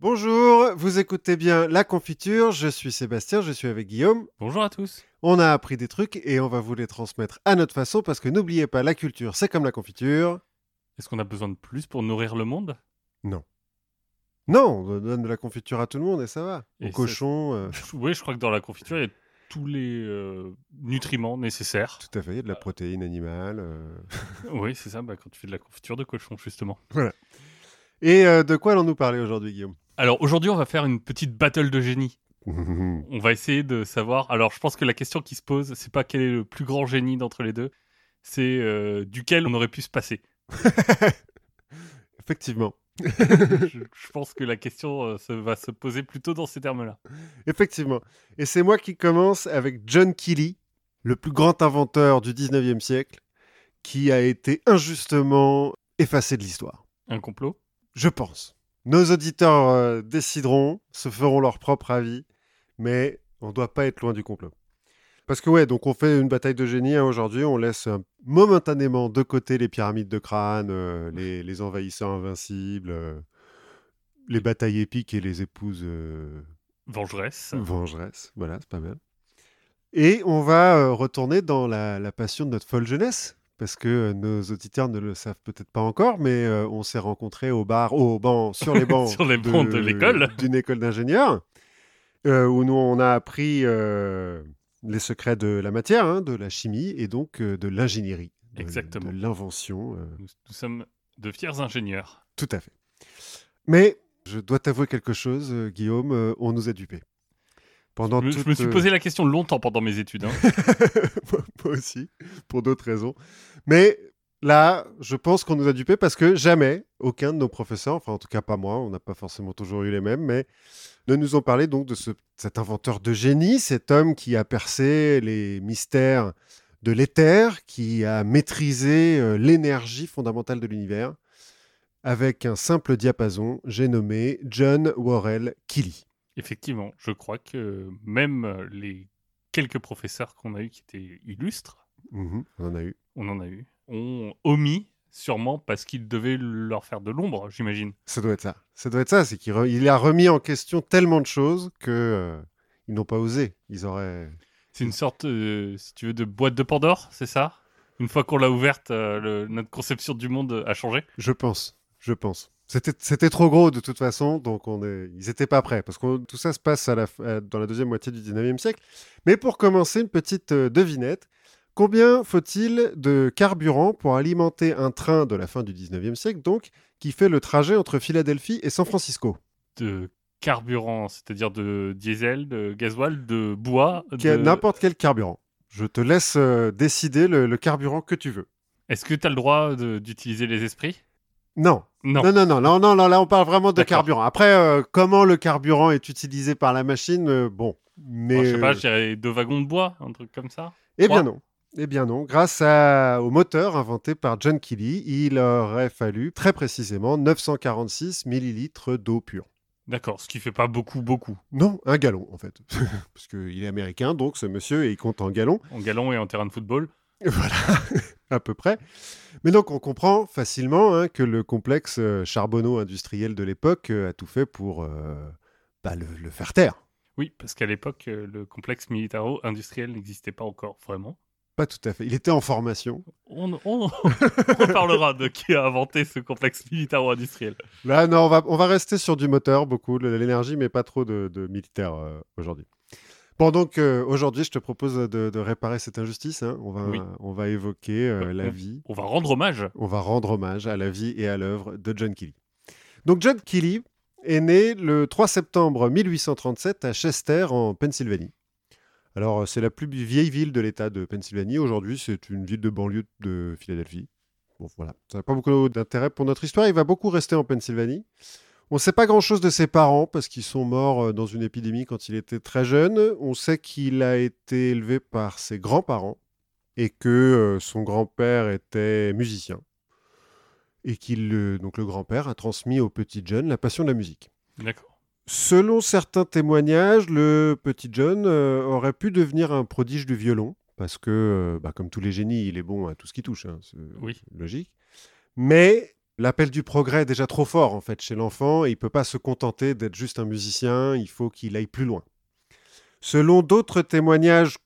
Bonjour, vous écoutez bien La Confiture, je suis Sébastien, je suis avec Guillaume. Bonjour à tous. On a appris des trucs et on va vous les transmettre à notre façon parce que n'oubliez pas, la culture, c'est comme la confiture. Est-ce qu'on a besoin de plus pour nourrir le monde? Non. Non, on donne de la confiture à tout le monde et ça va. Aux Et ça- cochons, euh, Oui, je crois que dans la confiture, il y a tous les euh, nutriments nécessaires. tout à fait, il y a de la protéine animale. euh. oui, c'est ça, bah, quand tu fais de la confiture de cochon, justement. Et euh, de quoi allons-nous parler aujourd'hui, Guillaume? Alors aujourd'hui, on va faire une petite battle de génie. On va essayer de savoir. Alors, je pense que la question qui se pose, c'est pas quel est le plus grand génie d'entre les deux, c'est euh, duquel on aurait pu se passer. Effectivement. je, je pense que la question euh, se- va se poser plutôt dans ces termes-là. Effectivement. Et c'est moi qui commence avec John Keely, le plus grand inventeur du 19e siècle, qui a été injustement effacé de l'histoire. Un complot? Je pense. Nos auditeurs euh, décideront, se feront leur propre avis, mais on ne doit pas être loin du complot. Parce que ouais, donc on fait une bataille de génie hein, aujourd'hui, on laisse euh, momentanément de côté les pyramides de crâne, euh, les, les envahisseurs invincibles, les batailles épiques et les épouses euh, Vengeresse. vengeresses. Voilà, c'est pas mal. Et on va retourner dans la, la passion de notre folle jeunesse, parce que nos auditeurs ne le savent peut-être pas encore, mais euh, on s'est rencontrés au bar, au banc, sur les bancs, Sur les bancs de l'école. d'une école d'ingénieurs, euh, où nous on a appris euh, les secrets de la matière, hein, de la chimie et donc de l'ingénierie, de- Exactement. de l'invention. Nous, nous sommes de fiers ingénieurs. tout à fait. Mais je dois t'avouer quelque chose, Guillaume, on nous a dupés. Pendant Je me, je me suis posé la question longtemps pendant mes études. hein. aussi, pour d'autres raisons. Mais là, je pense qu'on nous a dupés parce que jamais aucun de nos professeurs, enfin en tout cas pas moi, on n'a pas forcément toujours eu les mêmes, mais ne nous ont parlé donc de ce- cet inventeur de génie, cet homme qui a percé les mystères de l'éther, qui a maîtrisé euh, l'énergie fondamentale de l'univers avec un simple diapason, j'ai nommé John Worrell Keely. Effectivement, je crois que même les quelques professeurs qu'on a eus qui étaient illustres, Mhm, on en a eu. on en a eu, ont omis, sûrement parce qu'ils devaient leur faire de l'ombre, j'imagine. Ça doit être ça. Ça doit être ça. C'est qu'il re- il a remis en question tellement de choses que euh, ils n'ont pas osé. Ils auraient. C'est une sorte, euh, si tu veux, de boîte de Pandore, c'est ça? Une fois qu'on l'a ouverte, euh, le- notre conception du monde a changé? Je pense. Je pense. C'était, trop gros de toute façon, donc on est... ils n'étaient pas prêts, parce que tout ça se passe à la f- à- dans la deuxième moitié du 19e siècle. Mais pour commencer, une petite euh, devinette. Combien faut-il de carburant pour alimenter un train de la fin du 19e siècle, donc, qui fait le trajet entre Philadelphie et San Francisco? De carburant, c'est-à-dire de diesel, de gasoil, de bois. De- N'importe quel carburant. Je te laisse euh, décider le- le carburant que tu veux. Est-ce que tu as le droit d'utiliser les esprits? Non, Non. non, non, non, non, non, non, là on parle vraiment de carburant. Après, euh, comment le carburant est utilisé par la machine, euh, bon, mais... Moi, je sais pas, euh, je dirais deux wagons de bois, un truc comme ça. eh bien non, eh bien non. Grâce à- au moteur inventé par John Keely, il aurait fallu très précisément 946 millilitres d'eau pure. D'accord, ce qui fait pas beaucoup, beaucoup. Non, un gallon en fait, parce qu'il est américain, donc ce monsieur, et il compte en gallons. En galon et en terrain de football. Voilà, à peu près. Mais donc, on comprend facilement hein, que le complexe euh, charbonneau-industriel de l'époque euh, a tout fait pour euh, bah, le, le faire taire. Oui, parce qu'à l'époque, le complexe militaro-industriel n'existait pas encore vraiment. Pas tout à fait. Il était en formation. On, on, on parlera de qui a inventé ce complexe militaro-industriel. Là, non, on va, on va rester sur du moteur, beaucoup, de l'énergie, mais pas trop de, de militaire euh, aujourd'hui. Donc euh, aujourd'hui, je te propose de, de réparer cette injustice. hein. On, va, Oui. on va évoquer euh, la vie On va rendre hommage. on va rendre hommage à la vie et à l'œuvre de John Keely. Donc John Keely est né le 3 septembre 1837 à Chester en Pennsylvanie. Alors euh, c'est la plus vieille ville de l'État de Pennsylvanie. Aujourd'hui c'est une ville de banlieue de Philadelphie. Bon voilà, ça n'a pas beaucoup d'intérêt pour notre histoire. Il va beaucoup rester en Pennsylvanie. On ne sait pas grand-chose de ses parents parce qu'ils sont morts euh, dans une épidémie quand il était très jeune. On sait qu'il a été élevé par ses grands-parents et que euh, son grand-père était musicien et qu'il euh, donc le grand-père a transmis au petit John la passion de la musique. D'accord. Selon certains témoignages, le petit John euh, aurait pu devenir un prodige du violon parce que, euh, bah, comme tous les génies, il est bon à tout ce qui touche, hein, c'est Oui. logique. Mais L'appel du progrès est déjà trop fort en fait chez l'enfant et il peut pas se contenter d'être juste un musicien, il faut qu'il aille plus loin. Selon d'autres témoignages,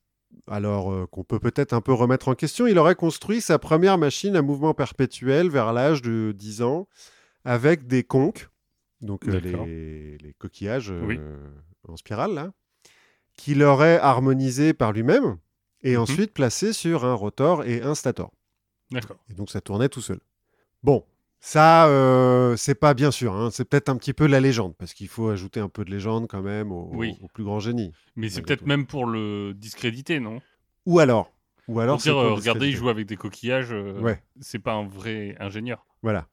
alors euh, qu'on peut peut-être un peu remettre en question, il aurait construit sa première machine à mouvement perpétuel vers l'âge de 10 ans avec des conques, donc euh, les, les coquillages euh, Oui. en spirale là, qu'il aurait harmonisé par lui-même et Mhm. ensuite placé sur un rotor et un stator. D'accord. Et donc ça tournait tout seul. Bon, ça, euh, c'est pas bien sûr. hein, C'est peut-être un petit peu la légende, parce qu'il faut ajouter un peu de légende quand même au, Oui. au plus grand génie. Mais c'est peut-être même pour le discréditer, non? Ou alors, ou Pour alors, dire, euh, regardez, il joue avec des coquillages, euh, Ouais. c'est pas un vrai ingénieur. Voilà.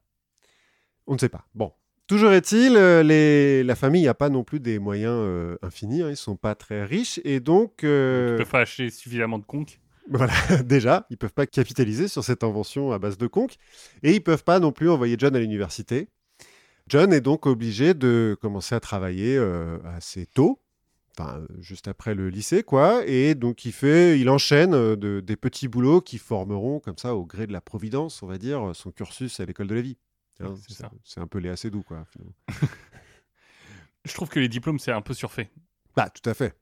On ne sait pas. Bon. Toujours est-il, les... la famille n'a pas non plus des moyens infinis. hein, Ils sont pas très riches et donc, Ils peuvent pas acheter suffisamment de conques. voilà, déjà, ils peuvent pas capitaliser sur cette invention à base de conques et ils peuvent pas non plus envoyer John à l'université. John est donc obligé de commencer à travailler euh, assez tôt, enfin euh, juste après le lycée, quoi. Et donc il fait, il enchaîne euh, de- des petits boulots qui formeront comme ça, au gré de la providence, on va dire, son cursus à l'école de la vie. Hein, c'est un peu Léa Seydoux, quoi. finalement. Je trouve que les diplômes, c'est un peu surfait. Bah, tout à fait.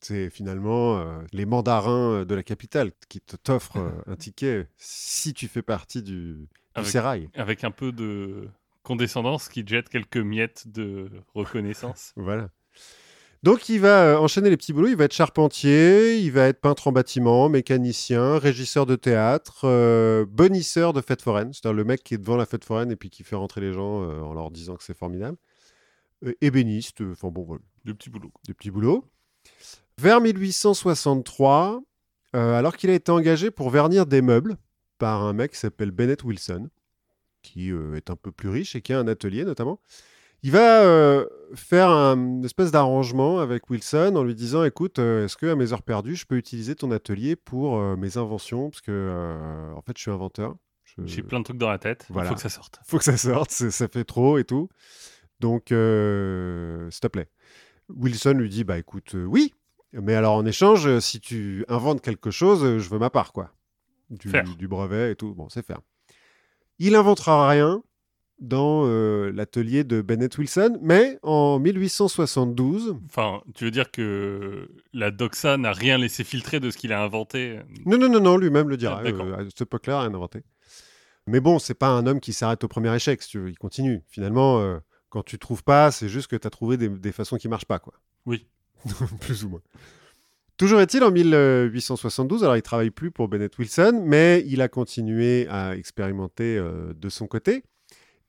C'est finalement euh, les mandarins euh, de la capitale qui te- t'offrent euh, un ticket si tu fais partie du, du Avec- sérail. Avec un peu de condescendance qui jette quelques miettes de reconnaissance. Voilà. Donc il va enchaîner les petits boulots, il va être charpentier, il va être peintre en bâtiment, mécanicien, régisseur de théâtre, euh, bonisseur de fête foraine, c'est-à-dire le mec qui est devant la fête foraine et puis qui fait rentrer les gens euh, en leur disant que c'est formidable, Euh, ébéniste, enfin bon, voilà, de petits boulots. des petits boulots. Vers 1863, euh, alors qu'il a été engagé pour vernir des meubles par un mec qui s'appelle Bennett Wilson, qui euh, est un peu plus riche et qui a un atelier notamment, il va euh, faire un une espèce d'arrangement avec Wilson en lui disant écoute, euh, est-ce que à mes heures perdues, je peux utiliser ton atelier pour euh, mes inventions? Parce que, en fait, je suis inventeur. Je- J'ai plein de trucs dans la tête. Il faut que ça sorte. faut que ça sorte, ça fait trop et tout. Donc, s'il te plaît. Wilson lui dit, bah écoute, oui, mais alors en échange, euh, si tu inventes quelque chose, euh, je veux ma part, quoi. Du, du brevet et tout, bon, c'est faire. Il inventera rien dans euh, l'atelier de Bennett Wilson, mais en 1872, Enfin, tu veux dire que la doxa n'a rien laissé filtrer de ce qu'il a inventé? Non, non, non, non, lui-même le dira, Ah, euh, à cette époque-là, rien inventé. Mais bon, c'est pas un homme qui s'arrête au premier échec, si tu veux, il continue. Finalement, euh, quand tu trouves pas, c'est juste que tu as trouvé des, des façons qui marchent pas, quoi. Oui. plus ou moins. Toujours est-il, en 1872, alors il travaille plus pour Bennett Wilson, mais il a continué à expérimenter euh, de son côté.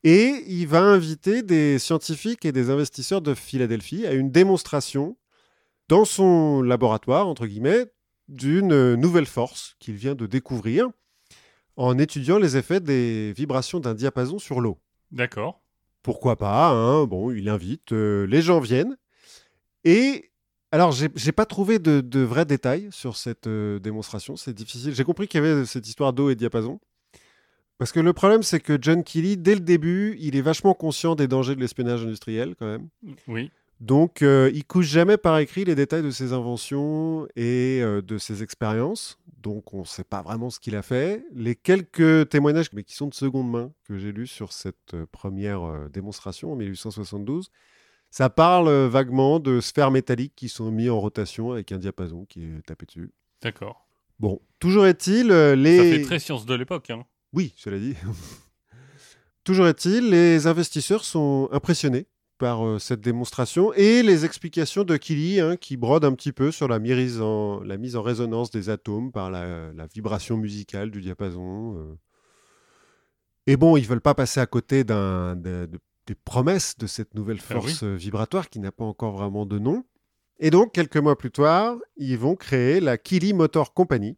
Et il va inviter des scientifiques et des investisseurs de Philadelphie à une démonstration dans son laboratoire, entre guillemets, d'une euh, nouvelle force qu'il vient de découvrir en étudiant les effets des vibrations d'un diapason sur l'eau D'accord. pourquoi pas, hein, bon, il invite, euh, les gens viennent. Et alors, j'ai j'ai pas trouvé de, de vrais détails sur cette euh, démonstration, c'est difficile. J'ai compris qu'il y avait cette histoire d'eau et diapason. Parce que le problème, c'est que John Kelly, dès le début, il est vachement conscient des dangers de l'espionnage industriel, quand même. Oui. Donc, euh, il couche jamais par écrit les détails de ses inventions et euh, de ses expériences. Donc, on ne sait pas vraiment ce qu'il a fait. Les quelques témoignages, mais qui sont de seconde main, que j'ai lus sur cette euh, première démonstration en 1872, ça parle euh, vaguement de sphères métalliques qui sont mises en rotation avec un diapason qui est tapé dessus. D'accord. Bon, toujours est-il, euh, les... Ça fait très science de l'époque. Hein. Oui, cela dit. Toujours est-il, les investisseurs sont impressionnés par euh, cette démonstration et les explications de Killy hein, qui brode un petit peu sur la mise en, la mise en résonance des atomes par la, la vibration musicale du diapason. euh. Et bon, ils veulent pas passer à côté d'un, de- de- des promesses de cette nouvelle Ah oui. force euh, vibratoire qui n'a pas encore vraiment de nom. Et donc, quelques mois plus tard, ils vont créer la Killy Motor Company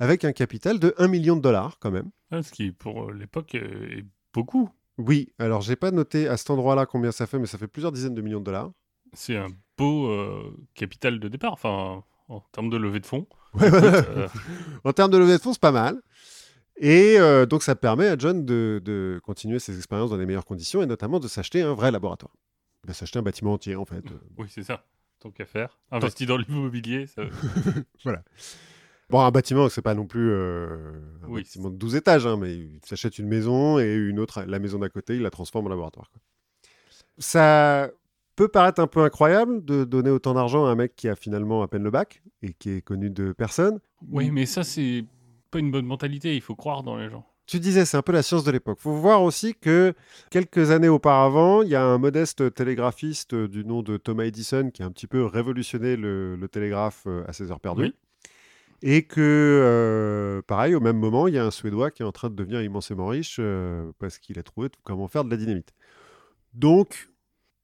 avec un capital de 1 million de dollars quand même. Ouais, ce qui, pour euh, l'époque, euh, est beaucoup. Oui, alors j'ai pas noté à cet endroit-là combien ça fait, mais ça fait plusieurs dizaines de millions de dollars. C'est un beau euh, capital de départ. Enfin, en termes de levée de fonds. Ouais. Euh, en termes de levée de fonds, c'est pas mal. Et euh, donc ça permet à John de, de continuer ses expériences dans les meilleures conditions et notamment de s'acheter un vrai laboratoire. Il va s'acheter un bâtiment entier en fait. oui, c'est ça. Tant qu'à faire. Investi dans l'immobilier. ça- Bon, un bâtiment, c'est pas non plus euh, un Oui. bâtiment de 12 étages, hein, mais il s'achète une maison et une autre, la maison d'à côté, il la transforme en laboratoire. quoi. Ça peut paraître un peu incroyable de donner autant d'argent à un mec qui a finalement à peine le bac et qui est connu de personne. Oui, mais ça, c'est pas une bonne mentalité. Il faut croire dans les gens. Tu disais, c'est un peu la science de l'époque. faut voir aussi que quelques années auparavant, il y a un modeste télégraphiste du nom de Thomas Edison qui a un petit peu révolutionné le, le télégraphe euh, à ses heures perdues. Oui. Et que, euh, pareil, au même moment, il y a un Suédois qui est en train de devenir immensément riche euh, parce qu'il a trouvé comment faire de la dynamite. Donc,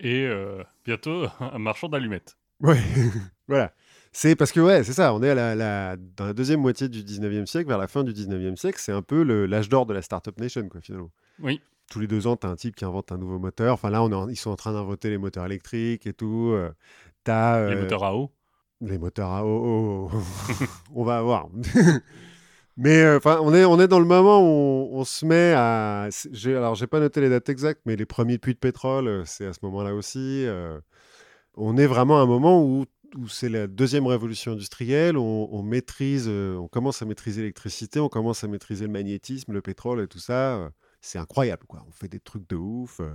Et euh, bientôt, un marchand d'allumettes. ouais, voilà. C'est parce que, ouais, c'est ça, on est à la, la- dans la deuxième moitié du 19e siècle, vers la fin du 19e siècle, c'est un peu l'âge d'or de la Startup Nation, quoi, finalement. Oui. tous les deux ans, tu as un type qui invente un nouveau moteur. Enfin, là, on en- ils sont en train d'inventer les moteurs électriques et tout. Euh, Les euh, moteurs à eau. les moteurs à eau. oh, oh. on va voir. mais euh, enfin, on, est, on est dans le moment où on, on se met à. Alors, j'ai pas noté les dates exactes, mais les premiers puits de pétrole, c'est à ce moment-là aussi. on est vraiment à un moment où, où c'est la deuxième révolution industrielle. On, maîtrise, euh, on commence à maîtriser l'électricité, on commence à maîtriser le magnétisme, le pétrole et tout ça. euh, c'est incroyable, quoi. On fait des trucs de ouf. euh,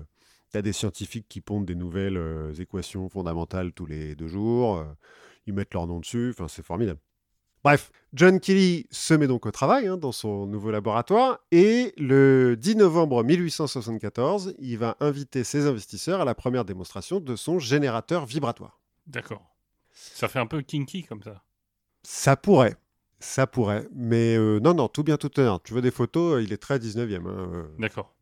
T'as des scientifiques qui pondent des nouvelles équations fondamentales tous les deux jours. ils mettent leur nom dessus. Enfin, c'est formidable. Bref, John Kelly se met donc au travail hein, dans son nouveau laboratoire et le 10 novembre 1874, il va inviter ses investisseurs à la première démonstration de son générateur vibratoire. D'accord. Ça fait un peu kinky comme ça. Ça pourrait, ça pourrait, mais euh, non, non, tout bien tout honneur. Tu veux des photos, euh, il est très 19e. hein, euh. D'accord.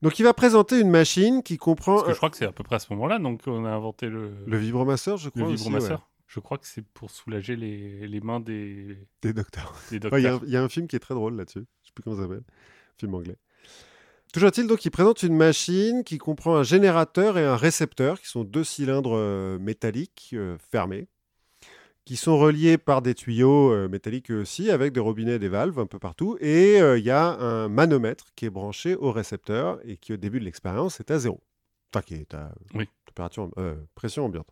Donc il va présenter une machine qui comprend Parce que je crois que c'est à peu près à ce moment-là donc on a inventé le, le vibromasseur, je le crois. aussi, vibromasseur. ouais, Je crois que c'est pour soulager les, les mains des, des docteurs. des Il y, a un- il y a un film qui est très drôle là-dessus. Je sais plus comment ça s'appelle. Film anglais. Toujours est-il donc, il présente une machine qui comprend un générateur et un récepteur, qui sont deux cylindres euh, métalliques euh, fermés, qui sont reliés par des tuyaux euh, métalliques eux aussi, avec des robinets et des valves un peu partout. Et il y a un manomètre qui est branché au récepteur et qui, au début de l'expérience, est à zéro. Enfin, qui est à Oui. température, pression ambiante.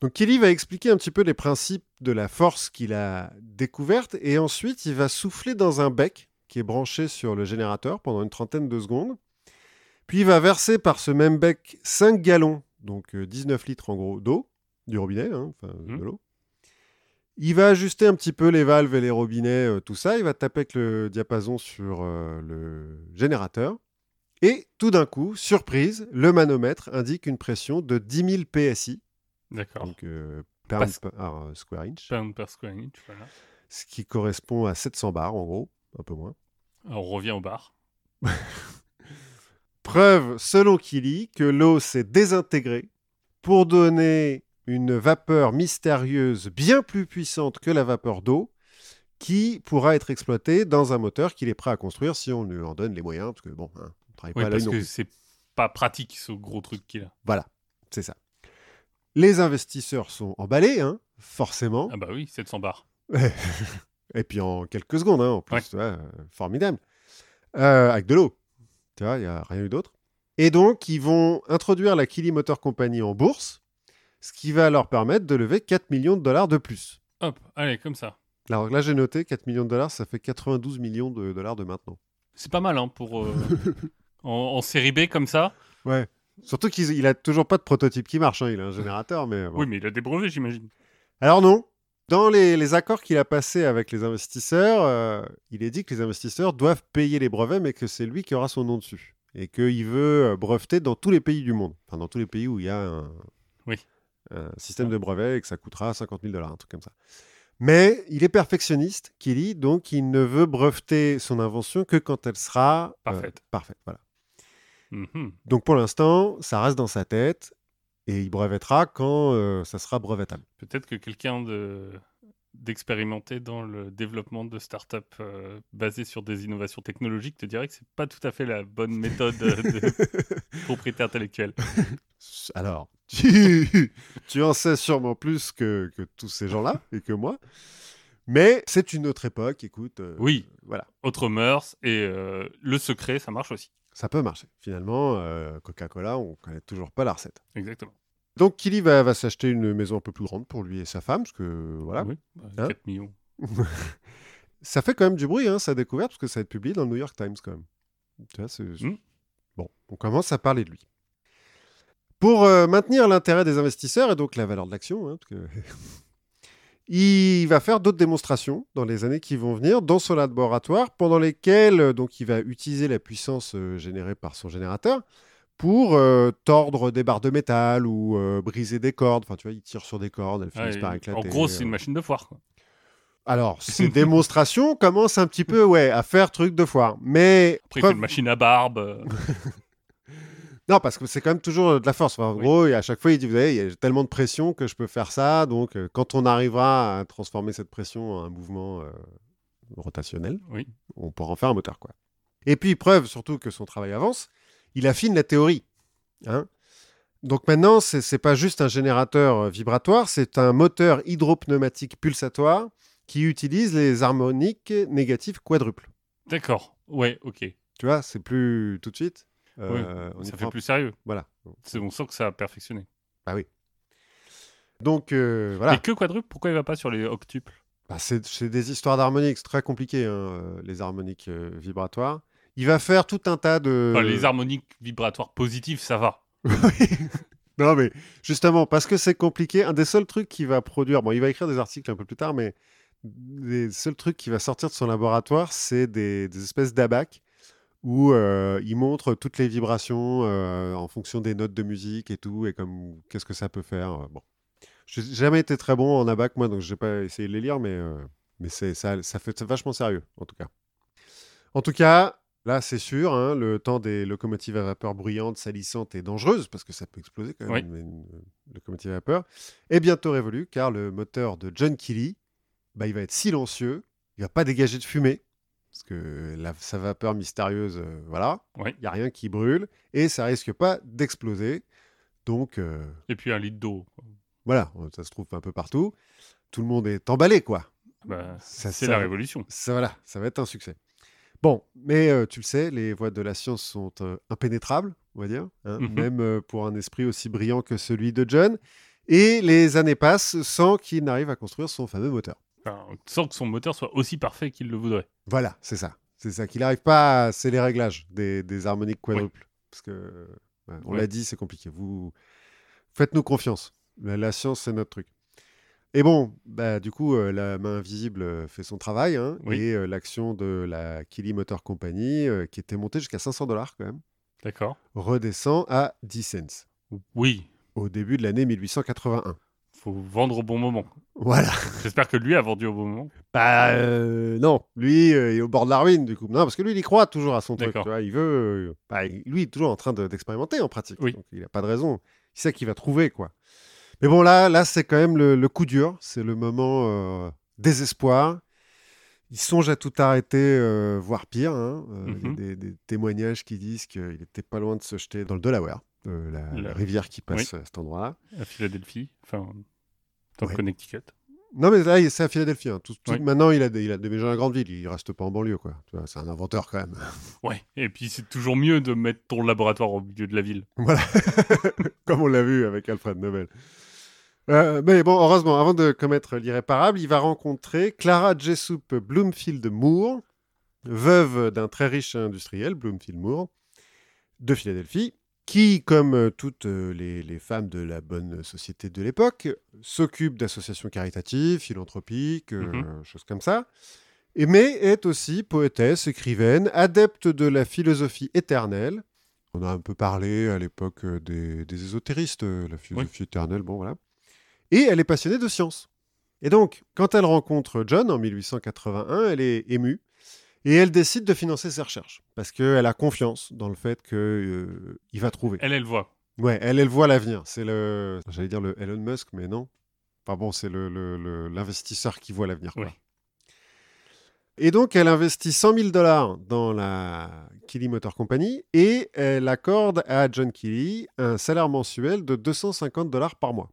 Donc Kelly va expliquer un petit peu les principes de la force qu'il a découverte et ensuite il va souffler dans un bec qui est branché sur le générateur pendant une trentaine de secondes. Puis il va verser par ce même bec 5 gallons, donc euh, 19 litres en gros d'eau, du robinet, hein, enfin Mhm. de l'eau. Il va ajuster un petit peu les valves et les robinets, euh, tout ça. Il va taper avec le diapason sur euh, le générateur. Et tout d'un coup, surprise, le manomètre indique une pression de 10 000 PSI, D'accord. donc euh, pound per square inch, Pound per square inch, voilà. ce qui correspond à 700 bars en gros, un peu moins. Alors, on revient au bar. Preuve, selon Killy, que l'eau s'est désintégrée pour donner une vapeur mystérieuse bien plus puissante que la vapeur d'eau qui pourra être exploitée dans un moteur qu'il est prêt à construire si on lui en donne les moyens, parce que bon, hein, on travaille Oui, pas parce que c'est pas pratique ce gros truc qu'il a. Voilà, c'est ça. Les investisseurs sont emballés, hein, forcément. Ah bah oui, 700 bars. Et puis en quelques secondes, hein, en plus, Ouais. tu vois, euh, formidable. Euh, avec de l'eau. Tu vois, il n'y a rien eu d'autre. Et donc, ils vont introduire la Kili Motor Company en bourse, ce qui va leur permettre de lever 4 millions de dollars de plus. Hop, allez, comme ça. Alors là, j'ai noté 4 millions de dollars, ça fait 92 millions de dollars de maintenant. C'est pas mal, hein, pour... euh, en, en série B, comme ça. Ouais. Surtout qu'il n'a toujours pas de prototype qui marche. hein, Il a un générateur, mais. bon. Oui, mais il a des brevets, j'imagine. Alors non. Dans les, les accords qu'il a passés avec les investisseurs, euh, il est dit que les investisseurs doivent payer les brevets, mais que c'est lui qui aura son nom dessus. Et qu'il veut euh, breveter dans tous les pays du monde. Enfin, dans tous les pays où il y a un, Oui. un système de brevet et que ça coûtera 50 000 dollars, un truc comme ça. Mais il est perfectionniste, Kelly, donc il ne veut breveter son invention que quand elle sera euh, Parfaite. parfaite. Voilà. Mhm. Donc pour l'instant, ça reste dans sa tête et il brevettera quand euh, ça sera brevetable. Peut-être que quelqu'un de d'expérimenter dans le développement de startups euh, basées sur des innovations technologiques te dirait que c'est pas tout à fait la bonne méthode de propriété intellectuelle. Alors, tu, tu en sais sûrement plus que, que tous ces gens-là et que moi. Mais c'est une autre époque, écoute. euh, Oui. Voilà, Autre mœurs et euh, le secret, ça marche aussi. Ça peut marcher. Finalement, euh, Coca-Cola, on connaît toujours pas la recette. Exactement. Donc Killy va, va s'acheter une maison un peu plus grande pour lui et sa femme, parce que voilà. Oui, bah, Hein 4 millions. Ça fait quand même du bruit, hein, sa découverte, parce que ça va être publié dans le New York Times quand même. Tu vois, c'est- Mm. Bon, on commence à parler de lui. Pour euh, maintenir l'intérêt des investisseurs et donc la valeur de l'action, hein, parce que- il va faire d'autres démonstrations dans les années qui vont venir dans son laboratoire, pendant lesquelles euh, donc, il va utiliser la puissance euh, générée par son générateur pour euh, tordre des barres de métal ou euh, briser des cordes. Enfin, tu vois, il tire sur des cordes, elles finissent Ouais, par en éclater. gros, c'est une machine de foire. Quoi. Alors, ces démonstrations commencent un petit peu ouais, à faire truc de foire. Mais. Après, preuve- une machine à barbe. Non, parce que c'est quand même toujours euh, de la force. Enfin, en Oui. gros, et à chaque fois, il dit Vous savez, il y a tellement de pression que je peux faire ça. Donc, euh, quand on arrivera à transformer cette pression en un mouvement euh, rotationnel, Oui. on pourra en faire un moteur. Quoi. Et puis, preuve surtout que son travail avance, il affine la théorie. Hein donc maintenant, c'est c'est pas juste un générateur vibratoire, c'est un moteur hydropneumatique pulsatoire qui utilise les harmoniques négatives quadruples. D'accord. Ouais, ok. Tu vois, c'est plus tout de suite. Euh, ça fait prend- plus sérieux. Voilà. C'est on sent que ça a perfectionné. Bah oui. Donc euh, voilà. Et que quadruple Pourquoi il va pas sur les octuples? Bah, c'est des histoires d'harmoniques, c'est très compliqué, hein, euh, les harmoniques euh, vibratoires. Il va faire tout un tas de. Enfin, Les harmoniques vibratoires positives, ça va. non, mais justement, parce que c'est compliqué, un des seuls trucs qu'il va produire, bon, il va écrire des articles un peu plus tard, mais les seuls trucs qui va sortir de son laboratoire, c'est des, des espèces d'abacs où euh, il montre toutes les vibrations euh, en fonction des notes de musique et tout, et comme qu'est-ce que ça peut faire. Bon, j'ai jamais été très bon en abac, moi, donc j'ai pas essayé de les lire, mais, euh, mais c'est, ça, ça fait vachement sérieux, en tout cas. En tout cas, là, c'est sûr, hein, le temps des locomotives à vapeur bruyantes, salissantes et dangereuses, parce que ça peut exploser quand même, Oui. une, locomotive à vapeur, est bientôt révolu, car le moteur de John Kelly, bah, il va être silencieux, il va pas dégager de fumée, parce que la, sa vapeur mystérieuse, euh, voilà, il Oui. n'y a rien qui brûle, et ça risque pas d'exploser. Donc, euh, Et puis un litre d'eau. voilà, ça se trouve un peu partout. Tout le monde est emballé, quoi. Bah, Ça, c'est la révolution. ça, voilà, ça va être un succès. Bon, mais euh, tu le sais, les voies de la science sont impénétrables, on va dire, hein, Mhm. même pour un esprit aussi brillant que celui de John. Et les années passent sans qu'il n'arrive à construire son fameux moteur. Enfin, sans que son moteur soit aussi parfait qu'il le voudrait. Voilà, c'est ça. C'est ça, qu'il n'arrive pas à... C'est les réglages des, des harmoniques quadruples. Parce que, ouais, on l'a dit, c'est compliqué. Vous Faites-nous confiance. La, la science, c'est notre truc. Et bon, bah, du coup, euh, la main invisible euh, fait son travail. hein, Oui. Et euh, l'action de la Kelly Motor Company, euh, qui était montée jusqu'à 500 dollars quand même, D'accord redescend à 10 cents Oui. au début de l'année 1881. Faut vendre au bon moment. Voilà. J'espère que lui a vendu au bon moment. Bah euh, non, lui euh, il est au bord de la ruine du coup. Non, parce que lui il y croit toujours à son truc. D'accord. Tu vois, il veut, euh, bah, lui il est toujours en train de- d'expérimenter en pratique. Oui. Donc il n'a pas de raison. Il sait qu'il va trouver quoi. Mais bon là, là c'est quand même le, le coup dur. C'est le moment désespoir. Il songe à tout arrêter, voire pire. hein. Il y a Mhm. des, des témoignages qui disent qu'il était pas loin de se jeter dans le Delaware, la rivière qui passe à cet endroit-là. À Philadelphie. Enfin, dans Ouais. le Connecticut. Non, mais là, c'est à Philadelphie. hein. Tout- tout- Oui. Maintenant, il a, il a déménagé dans la grande ville. Il reste pas en banlieue, quoi. C'est un inventeur quand même. Ouais. Et puis c'est toujours mieux de mettre ton laboratoire au milieu de la ville. Voilà, comme on l'a vu avec Alfred Nobel. Euh, mais bon, heureusement, avant de commettre l'irréparable, il va rencontrer Clara Jessup Bloomfield Moore, veuve d'un très riche industriel, Bloomfield Moore, de Philadelphie, qui, comme euh, toutes euh, les, les femmes de la bonne société de l'époque, s'occupe d'associations caritatives, philanthropiques, euh, Mhm. choses comme ça, et, mais est aussi poétesse, écrivaine, adepte de la philosophie éternelle. On a un peu parlé à l'époque des, des ésotéristes, la philosophie éternelle, bon voilà. Et elle est passionnée de science. Et donc, quand elle rencontre John en 1881, elle est émue et elle décide de financer ses recherches parce qu'elle a confiance dans le fait qu'il va trouver. Elle, elle voit. Ouais, elle, elle voit l'avenir. C'est le, j'allais dire le Elon Musk, mais non. Enfin bon, c'est le- le- le- l'investisseur qui voit l'avenir. Oui. Et donc, elle investit 100 000 dollars dans la Kelly Motor Company et elle accorde à John Kelly un salaire mensuel de 250 dollars par mois.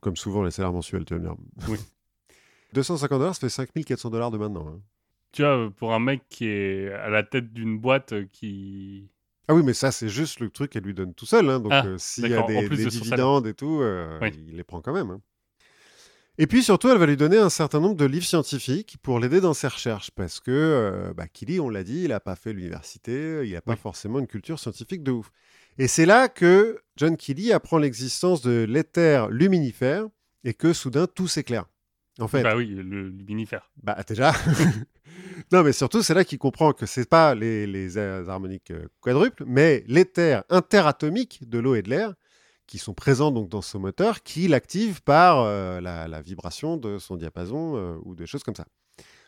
Comme souvent, les salaires mensuels, tu vas me dire. Oui. 250 dollars, ça fait 5400 dollars de maintenant. hein. Tu vois, pour un mec qui est à la tête d'une boîte euh, qui Ah oui, mais ça, c'est juste le truc qu'elle lui donne tout seul. hein. Donc, Ah, euh, s'il y a des, des de dividendes et tout, euh, Oui. il les prend quand même. hein. Et puis surtout, elle va lui donner un certain nombre de livres scientifiques pour l'aider dans ses recherches. Parce que euh, bah, Killy, on l'a dit, il n'a pas fait l'université, il n'a pas Oui. forcément une culture scientifique de ouf. Et c'est là que John Killy apprend l'existence de l'éther luminifère et que soudain tout s'éclaire. En fait, Bah oui, le luminifère. bah déjà. non, mais surtout, c'est là qu'il comprend que c'est pas les, les euh, harmoniques euh, quadruples, mais l'éther interatomique de l'eau et de l'air qui sont présents donc dans ce moteur, qui l'active par euh, la, la vibration de son diapason euh, ou des choses comme ça.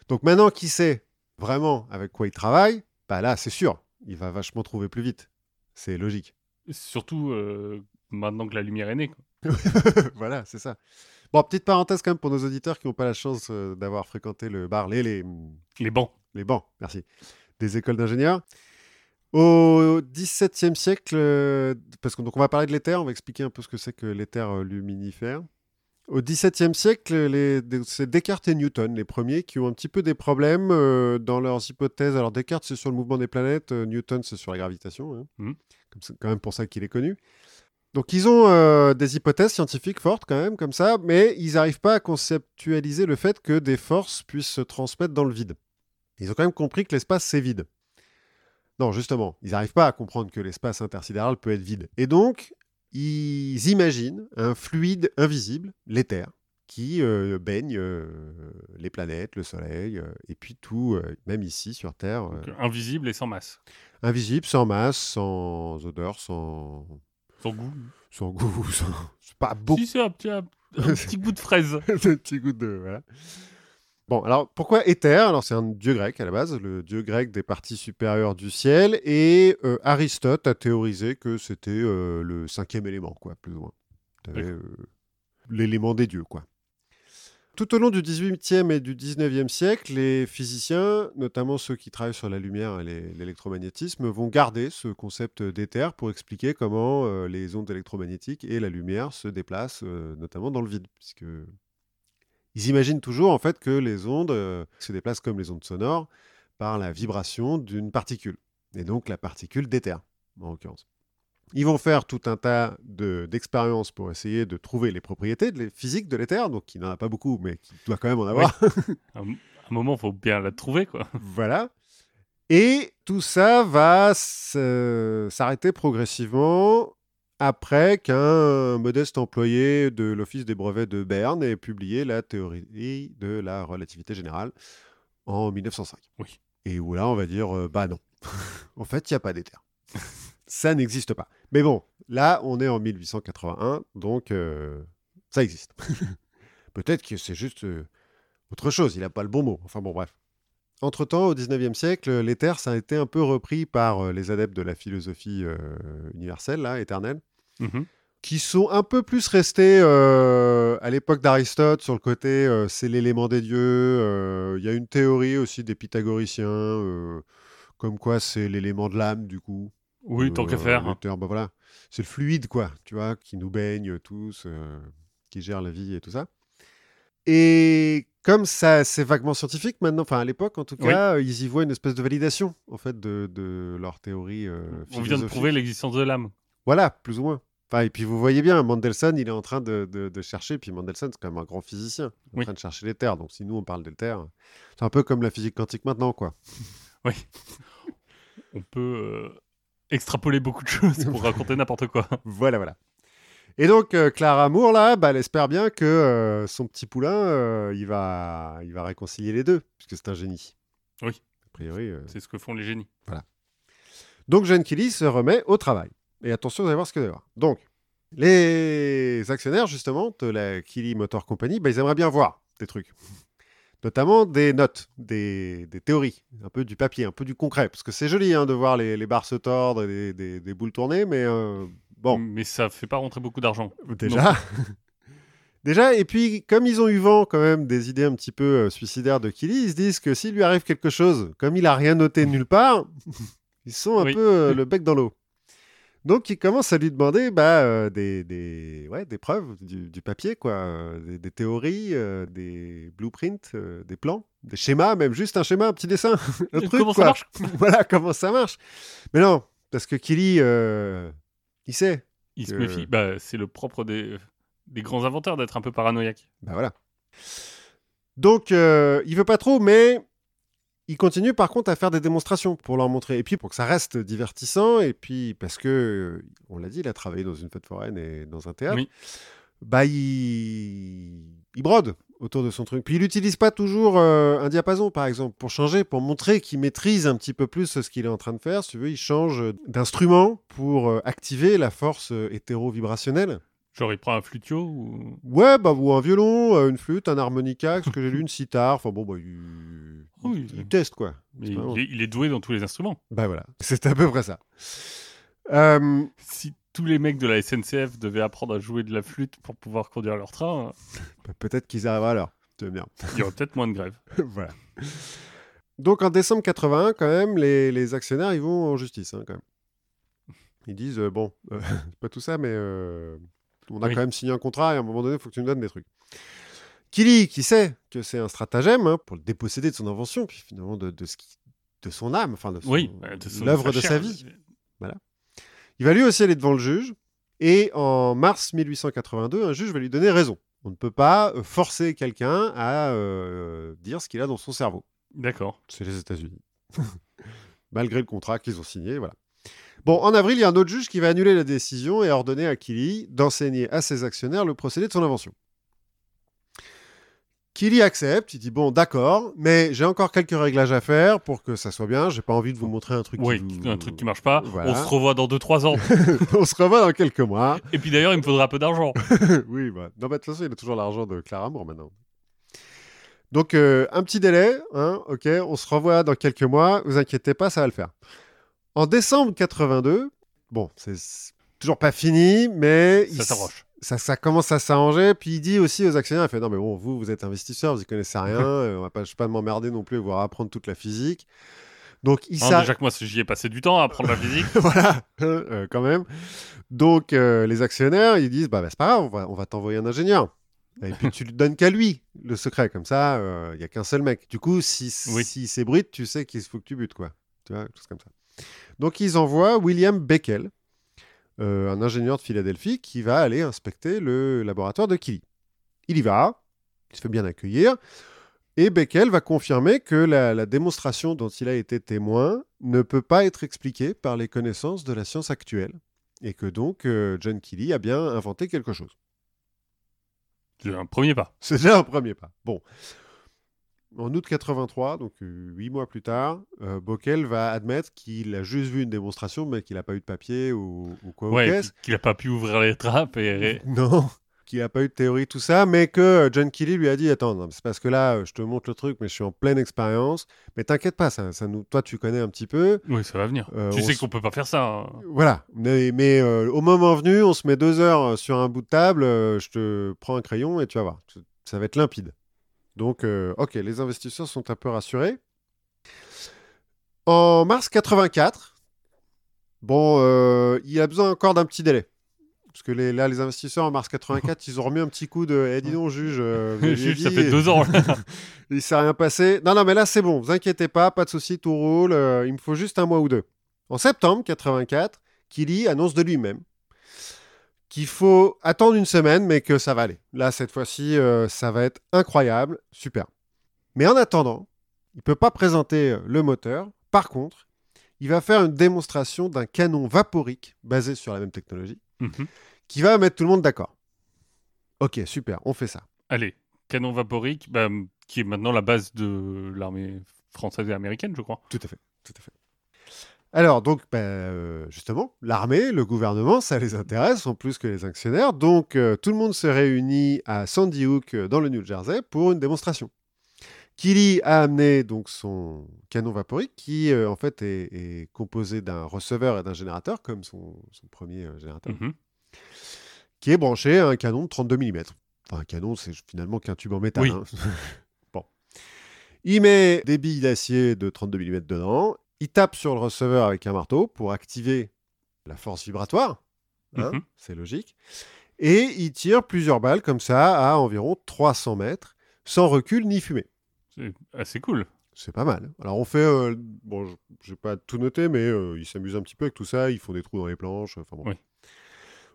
Donc maintenant qu'il sait vraiment avec quoi il travaille, bah là, c'est sûr, il va vachement trouver plus vite. C'est logique. Surtout euh, maintenant que la lumière est née. voilà, c'est ça. Bon, petite parenthèse quand même pour nos auditeurs qui n'ont pas la chance euh, d'avoir fréquenté le bar, les, les, Les bancs. les bancs, merci, des écoles d'ingénieurs. Au XVIIe siècle, euh, parce qu'on va parler de l'éther, on va expliquer un peu ce que c'est que l'éther euh, luminifère. Au XVIIe siècle, les- c'est Descartes et Newton, les premiers, qui ont un petit peu des problèmes euh, dans leurs hypothèses. Alors Descartes, c'est sur le mouvement des planètes, euh, Newton, c'est sur la gravitation. hein. Comme c'est quand même pour ça qu'il est connu. Donc ils ont euh, des hypothèses scientifiques fortes quand même, comme ça, mais ils n'arrivent pas à conceptualiser le fait que des forces puissent se transmettre dans le vide. Ils ont quand même compris que l'espace, c'est vide. Non, justement, ils n'arrivent pas à comprendre que l'espace intersidéral peut être vide. Et donc, ils imaginent un fluide invisible, l'éther, qui euh, baigne euh, les planètes, le Soleil, euh, et puis tout, même ici sur Terre, Donc, invisible et sans masse. invisible, sans masse, sans odeur, sans, Sans goût. sans goût, sans... c'est pas beaucoup. Si, c'est un petit, un, un petit goût de fraise. un petit goût de. Voilà. Bon, alors pourquoi éther Alors c'est un dieu grec à la base, le dieu grec des parties supérieures du ciel, et euh, Aristote a théorisé que c'était euh, le cinquième élément, quoi, plus ou moins. Euh, L'élément des dieux, quoi. Tout au long du 18e et du 19e siècle, les physiciens, notamment ceux qui travaillent sur la lumière et l'électromagnétisme, vont garder ce concept d'éther pour expliquer comment euh, les ondes électromagnétiques et la lumière se déplacent, euh, notamment dans le vide, puisque ils imaginent toujours en fait que les ondes euh, se déplacent comme les ondes sonores par la vibration d'une particule, et donc la particule d'éther, en l'occurrence. Ils vont faire tout un tas de- d'expériences pour essayer de trouver les propriétés de les- physiques de l'éther, donc il n'en a pas beaucoup, mais qui doit quand même en avoir. À un, à un moment, faut bien la trouver, quoi. Voilà. Et tout ça va s'arrêter progressivement après qu'un modeste employé de l'Office des brevets de Berne ait publié la théorie de la relativité générale en 1905. Oui. Et où là, on va dire, euh, bah non, en fait, il n'y a pas d'éther. ça n'existe pas. Mais bon, là, on est en 1881, donc euh, ça existe. Peut-être que c'est juste euh, autre chose, il n'a pas le bon mot. Enfin bon, bref. Entre-temps, au 19e siècle, l'éther, ça a été un peu repris par euh, les adeptes de la philosophie universelle, là, éternelle, Mhm. qui sont un peu plus restés euh, à l'époque d'Aristote sur le côté euh, c'est l'élément des dieux. euh, Il y a une théorie aussi des pythagoriciens, comme quoi c'est l'élément de l'âme, du coup. Oui, tant qu'à Euh, faire. hein. bah voilà. C'est le fluide, quoi, tu vois, qui nous baigne tous, euh, qui gère la vie et tout ça. Et comme ça, c'est vaguement scientifique maintenant, enfin à l'époque en tout Oui. cas, ils y voient une espèce de validation, en fait, de, de leur théorie euh, On vient de prouver l'existence de l'âme. Voilà, plus ou moins. Enfin, et puis vous voyez bien, Mendelssohn, il est en train de, de- de chercher, puis Mendelssohn, c'est quand même un grand physicien, en Oui. train de chercher l'éther. Donc si nous, on parle d'éther, c'est un peu comme la physique quantique maintenant, quoi. On peut euh, extrapoler beaucoup de choses pour raconter n'importe quoi. Voilà, voilà. Et donc, euh, Clara Moore, là, bah, elle espère bien que euh, son petit poulain, euh, il, va, il va réconcilier les deux, puisque c'est un génie. Oui. A priori. C'est ce que font les génies. Donc, Jeanne Kelly se remet au travail. Et attention, vous allez voir ce qu'il va y avoir. Donc, les actionnaires, justement, de la Kelly Motor Company, bah, ils aimeraient bien voir des trucs. Notamment des notes, des, des théories, un peu du papier, un peu du concret. Parce que c'est joli hein, de voir les, les barres se tordre et des, boules tourner, mais euh, bon. Mais ça fait pas rentrer beaucoup d'argent. Déjà. Déjà, et puis, comme ils ont eu vent quand même des idées un petit peu euh, suicidaires de Killy, ils se disent que s'il lui arrive quelque chose, comme il a rien noté nulle part, ils sont un Oui. peu euh, le bec dans l'eau. Donc, ils commencent à lui demander bah, euh, des, des, ouais, des preuves, du, du papier, quoi, euh, des, des théories, euh, des blueprints, des plans, des schémas, même juste un schéma, un petit dessin, un truc, Comment quoi. ça marche? Voilà comment ça marche. Mais non, parce que Killy, il sait. Il se méfie. Bah, c'est le propre des, des grands inventeurs d'être un peu paranoïaque. Bah voilà. Donc, il veut pas trop, mais il continue par contre à faire des démonstrations pour leur montrer. Et puis pour que ça reste divertissant, et puis parce que, on l'a dit, il a travaillé dans une fête foraine et dans un théâtre. Oui. Bah, il... il brode autour de son truc. Puis il n'utilise pas toujours euh, un diapason, par exemple, pour changer, pour montrer qu'il maîtrise un petit peu plus ce qu'il est en train de faire. Si tu veux, il change d'instrument pour euh, activer la force euh, hétéro-vibrationnelle. Genre, il prend un flutio ou? Ouais, bah, ou un violon, euh, une flûte, un harmonica, ce que j'ai lu, une sitar. Enfin bon, bah, il, Oui, il teste quoi. Il, est, il est doué dans tous les instruments. Bah voilà, c'est à peu près ça. Euh, Si tous les mecs de la SNCF devaient apprendre à jouer de la flûte pour pouvoir conduire leur train, bah, Peut-être qu'ils arrivent à l'heure. Tu veux bien. il y aurait peut-être moins de grèves. voilà. Donc en décembre 81, quand même, les, les actionnaires, ils vont en justice, hein, quand même. Ils disent, euh, bon, euh, c'est pas tout ça, mais on a Oui. quand même signé un contrat et à un moment donné, il faut que tu nous donnes des trucs. Killy, qui sait que c'est un stratagème hein, pour le déposséder de son invention, puis finalement de, de, ce qui- de son âme, enfin de, son- Oui, bah, de l'œuvre de sa vie. Il va lui aussi aller devant le juge. Et en mars 1882, un juge va lui donner raison. On ne peut pas euh, forcer quelqu'un à euh, dire ce qu'il a dans son cerveau. D'accord. C'est les États-Unis. Malgré le contrat qu'ils ont signé, voilà. Bon, en avril, il y a un autre juge qui va annuler la décision et ordonner à Killy d'enseigner à ses actionnaires le procédé de son invention. Killy accepte, il dit bon, d'accord, mais j'ai encore quelques réglages à faire pour que ça soit bien. J'ai pas envie de vous montrer un truc. qui vous- un truc qui marche pas. Voilà. On se revoit dans 2-3 ans. On se revoit dans quelques mois. Et puis d'ailleurs, il me faudra un peu d'argent. oui, bah, non, bah, de toute façon, il a toujours l'argent de Clara Moore maintenant. Donc, euh, un petit délai, hein, ok, on se revoit dans quelques mois, vous inquiétez pas, ça va le faire. En décembre 82, bon, c'est toujours pas fini, mais Ça s- s'arroche. ça, ça commence à s'arranger. Puis il dit aussi aux actionnaires, il fait non mais bon, vous, vous êtes investisseurs, vous y connaissez rien, euh, on va pas, je vais pas m'emmerder non plus, vous apprendre toute la physique. Donc il s'a- déjà que moi, j'y ai passé du temps à apprendre la physique. voilà, euh, quand même. Donc, euh, les actionnaires, ils disent, bah, bah, c'est pas grave, on va, on va t'envoyer un ingénieur. Et puis, tu lui donnes qu'à lui le secret. Comme ça, euh, il y a qu'un seul mec. Du coup, si, Oui. si c'est bride, tu sais qu'il faut que tu butes, quoi. Tu vois, chose comme ça. Donc, ils envoient William Beckel, euh, un ingénieur de Philadelphie, qui va aller inspecter le laboratoire de Killy. Il y va, il se fait bien accueillir. Et Beckel va confirmer que la, la démonstration dont il a été témoin ne peut pas être expliquée par les connaissances de la science actuelle. Et que donc euh, John Kelly a bien inventé quelque chose. C'est un premier pas. C'est déjà un premier pas. Bon. En août 83, donc euh, huit mois plus tard, euh, Beckel va admettre qu'il a juste vu une démonstration, mais qu'il n'a pas eu de papier ou, ou quoi Ouais, qu'il a pas pu ouvrir les trappes et. Non, qu'il n'a pas eu de théorie, tout ça, mais que euh, John Kelly lui a dit Attends, c'est parce que là, euh, je te montre le truc, mais je suis en pleine expérience. Mais t'inquiète pas, ça, ça nous... toi, tu connais un petit peu. Oui, ça va venir. Euh, tu on sais s- qu'on peut pas faire ça. hein. Voilà. Mais, mais, euh, au moment venu, on se met deux heures sur un bout de table, je te prends un crayon et tu vas voir. Ça va être limpide. Donc, euh, ok, les investisseurs sont un peu rassurés. En mars 84, bon, euh, il a besoin encore d'un petit délai. Parce que les, là, les investisseurs en mars 84, ils ont remis un petit coup de Eh, dis donc, juge. euh, Juge, ça fait deux ans. il s'est rien passé. Non, non, mais là, c'est bon. Vous inquiétez pas, pas de souci, tout roule. il me faut juste un mois ou deux. En septembre 84, Killy annonce de lui-même qu'il faut attendre une semaine, mais que ça va aller. Là, cette fois-ci, euh, ça va être incroyable. Super. Mais en attendant, il peut pas présenter euh, le moteur. Par contre, il va faire une démonstration d'un canon vaporique basé sur la même technologie Mhm. qui va mettre tout le monde d'accord. Ok, super, on fait ça. Allez, canon vaporique, bah, qui est maintenant la base de l'armée française et américaine, je crois. Tout à fait, tout à fait. Alors, donc, bah, euh, justement, l'armée, le gouvernement, ça les intéresse en plus que les actionnaires. Donc, euh, tout le monde se réunit à Sandy Hook, euh, dans le New Jersey, pour une démonstration. Killy a amené donc son canon vaporique, qui euh, en fait est, est composé d'un receveur et d'un générateur, comme son, son premier euh, générateur, Mhm. qui est branché à un canon de 32 mm. Enfin, un canon, c'est finalement qu'un tube en métal. Oui. hein. bon. Il met des billes d'acier de 32 mm dedans. Il tape sur le receveur avec un marteau pour activer la force vibratoire. hein, Mhm. C'est logique. Et il tire plusieurs balles comme ça à environ 300 mètres, sans recul ni fumée. C'est assez cool. C'est pas mal. Alors on fait, euh, bon, je- j'ai pas tout noté, mais euh, ils s'amusent un petit peu avec tout ça. Ils font des trous dans les planches. Enfin bon. Oui.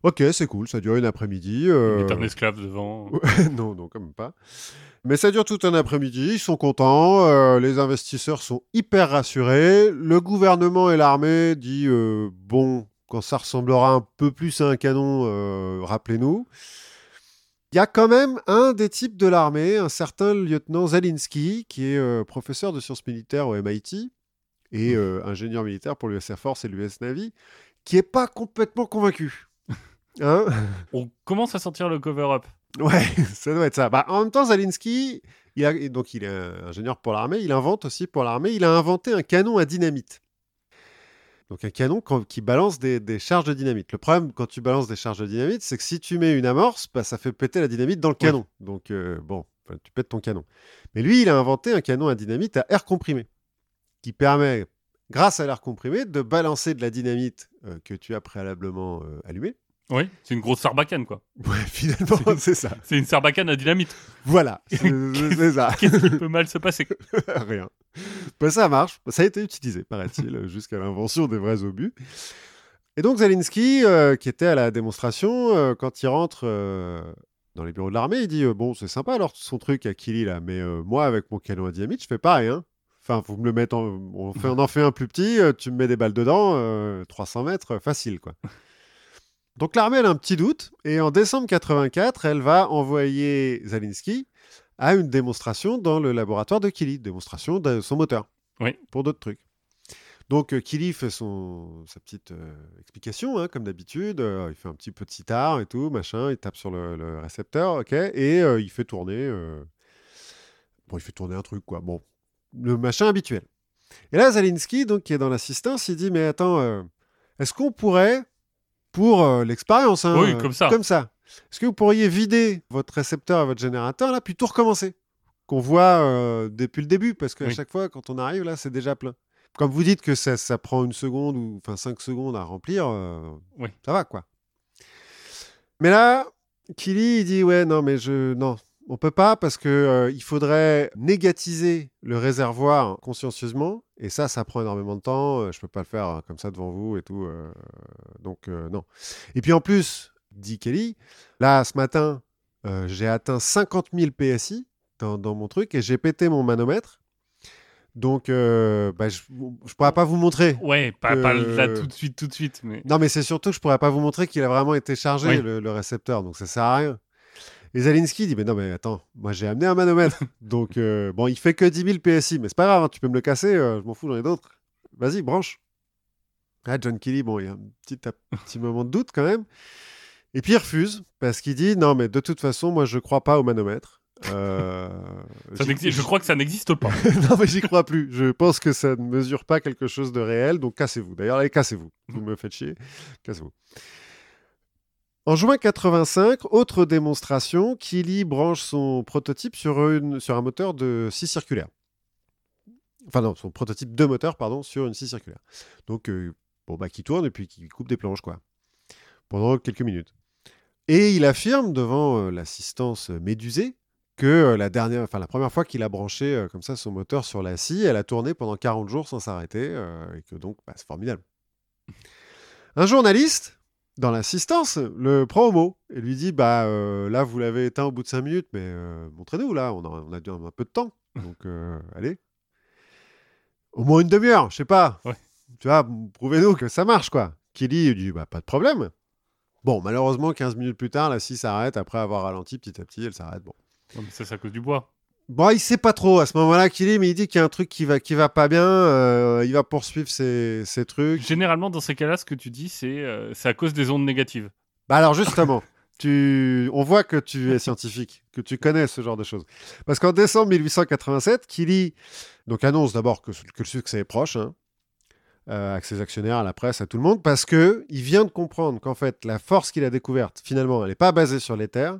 Ok, c'est cool. Ça dure une après-midi. Il est un esclave devant. non, non, quand même pas. Mais ça dure tout un après-midi, ils sont contents, euh, les investisseurs sont hyper rassurés, le gouvernement et l'armée dit euh, bon, quand ça ressemblera un peu plus à un canon, euh, rappelez-nous. Il y a quand même un des types de l'armée, un certain lieutenant Zalinski, qui est euh, professeur de sciences militaires au MIT et ingénieur militaire pour l'US Air Force et l'US Navy, qui est pas complètement convaincu. Hein On commence à sortir le cover-up. Ouais, ça doit être ça. Bah, en même temps, Zalinski, il a, donc il est ingénieur pour l'armée, il invente aussi pour l'armée, il a inventé un canon à dynamite. Donc un canon qui balance des, des charges de dynamite. Le problème quand tu balances des charges de dynamite, c'est que si tu mets une amorce, bah, ça fait péter la dynamite dans le Oui. canon. Donc euh, bon, tu pètes ton canon. Mais lui, il a inventé un canon à dynamite à air comprimé, qui permet, grâce à l'air comprimé, de balancer de la dynamite euh, que tu as préalablement euh, allumée. Oui, c'est une grosse sarbacane, quoi. Ouais, finalement, c'est ça. C'est une sarbacane à dynamite. Voilà, c'est ça. Qu'est-ce qui peut mal se passer Rien. Bah, ça marche. Ça a été utilisé, paraît-il, jusqu'à l'invention des vrais obus. Et donc Zelensky, euh, qui était à la démonstration, euh, quand il rentre euh, dans les bureaux de l'armée, il dit Bon, c'est sympa alors son truc à Kili, là, mais moi, avec mon canon à dynamite, je fais pareil. Hein. Enfin, vous me le mettez en... On, fait, on en fait un plus petit, tu me mets des balles dedans, euh, 300 mètres, facile, quoi. Donc l'armée, elle a un petit doute, et en décembre 84, elle va envoyer Zelensky à une démonstration dans le laboratoire de Kili, démonstration de son moteur, Oui. pour d'autres trucs. Donc euh, Kili fait son, sa petite euh, explication, hein, comme d'habitude, Euh, il fait un petit peu de sitar et tout, machin, il tape sur le, le récepteur, ok, et euh, il fait tourner, bon, il fait tourner un truc, quoi, bon, le machin habituel. Et là, Zalinski, donc, qui est dans l'assistance, il dit, mais attends, est-ce qu'on pourrait, pour euh, l'expérience, hein, Oui, euh, comme ça. comme ça, est-ce que vous pourriez vider votre récepteur et votre générateur, là, puis tout recommencer? Qu'on voit euh, depuis le début, parce qu'à Oui. chaque fois, quand on arrive, là, c'est déjà plein. Comme vous dites que ça, ça prend une seconde ou enfin cinq secondes à remplir, Oui. ça va, quoi. Mais là, Kili, il dit, ouais, non, mais je... Non, on peut pas parce que euh, il faudrait négatiser le réservoir consciencieusement et ça ça prend énormément de temps euh, je peux pas le faire euh, comme ça devant vous et tout euh, donc euh, non et puis en plus dit Kelly là ce matin j'ai atteint 50 000 PSI dans, dans mon truc et j'ai pété mon manomètre donc euh, bah, je, je pourrais pas vous montrer Ouais, pas, pas là tout de suite, tout de suite. Mais... non, mais c'est surtout que je pourrais pas vous montrer qu'il a vraiment été chargé, Oui. le, le récepteur, donc ça sert à rien. Et Zalinski dit, mais non, mais attends, moi j'ai amené un manomètre. donc, euh, bon, il fait que 10 000 PSI, mais c'est pas grave, hein, tu peux me le casser, euh, je m'en fous, j'en ai d'autres. Vas-y, branche. Ah, John Kelly, bon, il y a un petit, un petit moment de doute quand même. Et puis il refuse, parce qu'il dit, non, mais de toute façon, moi je crois pas au manomètre. Euh, Ça je crois que ça n'existe pas. non, mais j'y crois plus. Je pense que ça ne mesure pas quelque chose de réel, donc cassez-vous. D'ailleurs, allez, cassez-vous. Vous me faites chier. Cassez-vous. En juin 85, autre démonstration, Kili branche son prototype sur, un moteur de scie circulaire. Enfin non, son prototype de moteur, pardon, sur une scie circulaire. Donc, euh, bon, bah, qui tourne et puis qui coupe des planches, quoi. Pendant quelques minutes. Et il affirme devant euh, l'assistance médusée que euh, la, dernière, la première fois qu'il a branché euh, comme ça son moteur sur la scie, elle a tourné pendant 40 jours sans s'arrêter, et que donc bah, c'est formidable. Un journaliste, dans l'assistance, le prend au mot et lui dit Bah euh, là, vous l'avez éteint au bout de 5 minutes, mais euh, montrez-nous, là, on a, on a dû un, un peu de temps. Donc, euh, allez. Au moins une demi-heure, je sais pas. Ouais. Tu vois, prouvez-nous que ça marche, quoi. Kelly il dit Bah pas de problème. Bon, malheureusement, 15 minutes plus tard, la scie s'arrête. Après avoir ralenti petit à petit, elle s'arrête. Bon. Ça, c'est à cause du bois. Bon, il sait pas trop à ce moment-là qu'il est, mais il dit qu'il y a un truc qui va, qui va pas bien. euh, il va poursuivre ses, ses trucs. Généralement, dans ces cas-là, ce que tu dis, c'est euh, c'est à cause des ondes négatives. Bah alors justement, tu... on voit que tu es scientifique, que tu connais ce genre de choses. Parce qu'en décembre 1887, Killy donc annonce d'abord que, que le succès est proche, hein, euh, à ses actionnaires, à la presse, à tout le monde, parce que il vient de comprendre qu'en fait la force qu'il a découverte, finalement, elle n'est pas basée sur l'éther,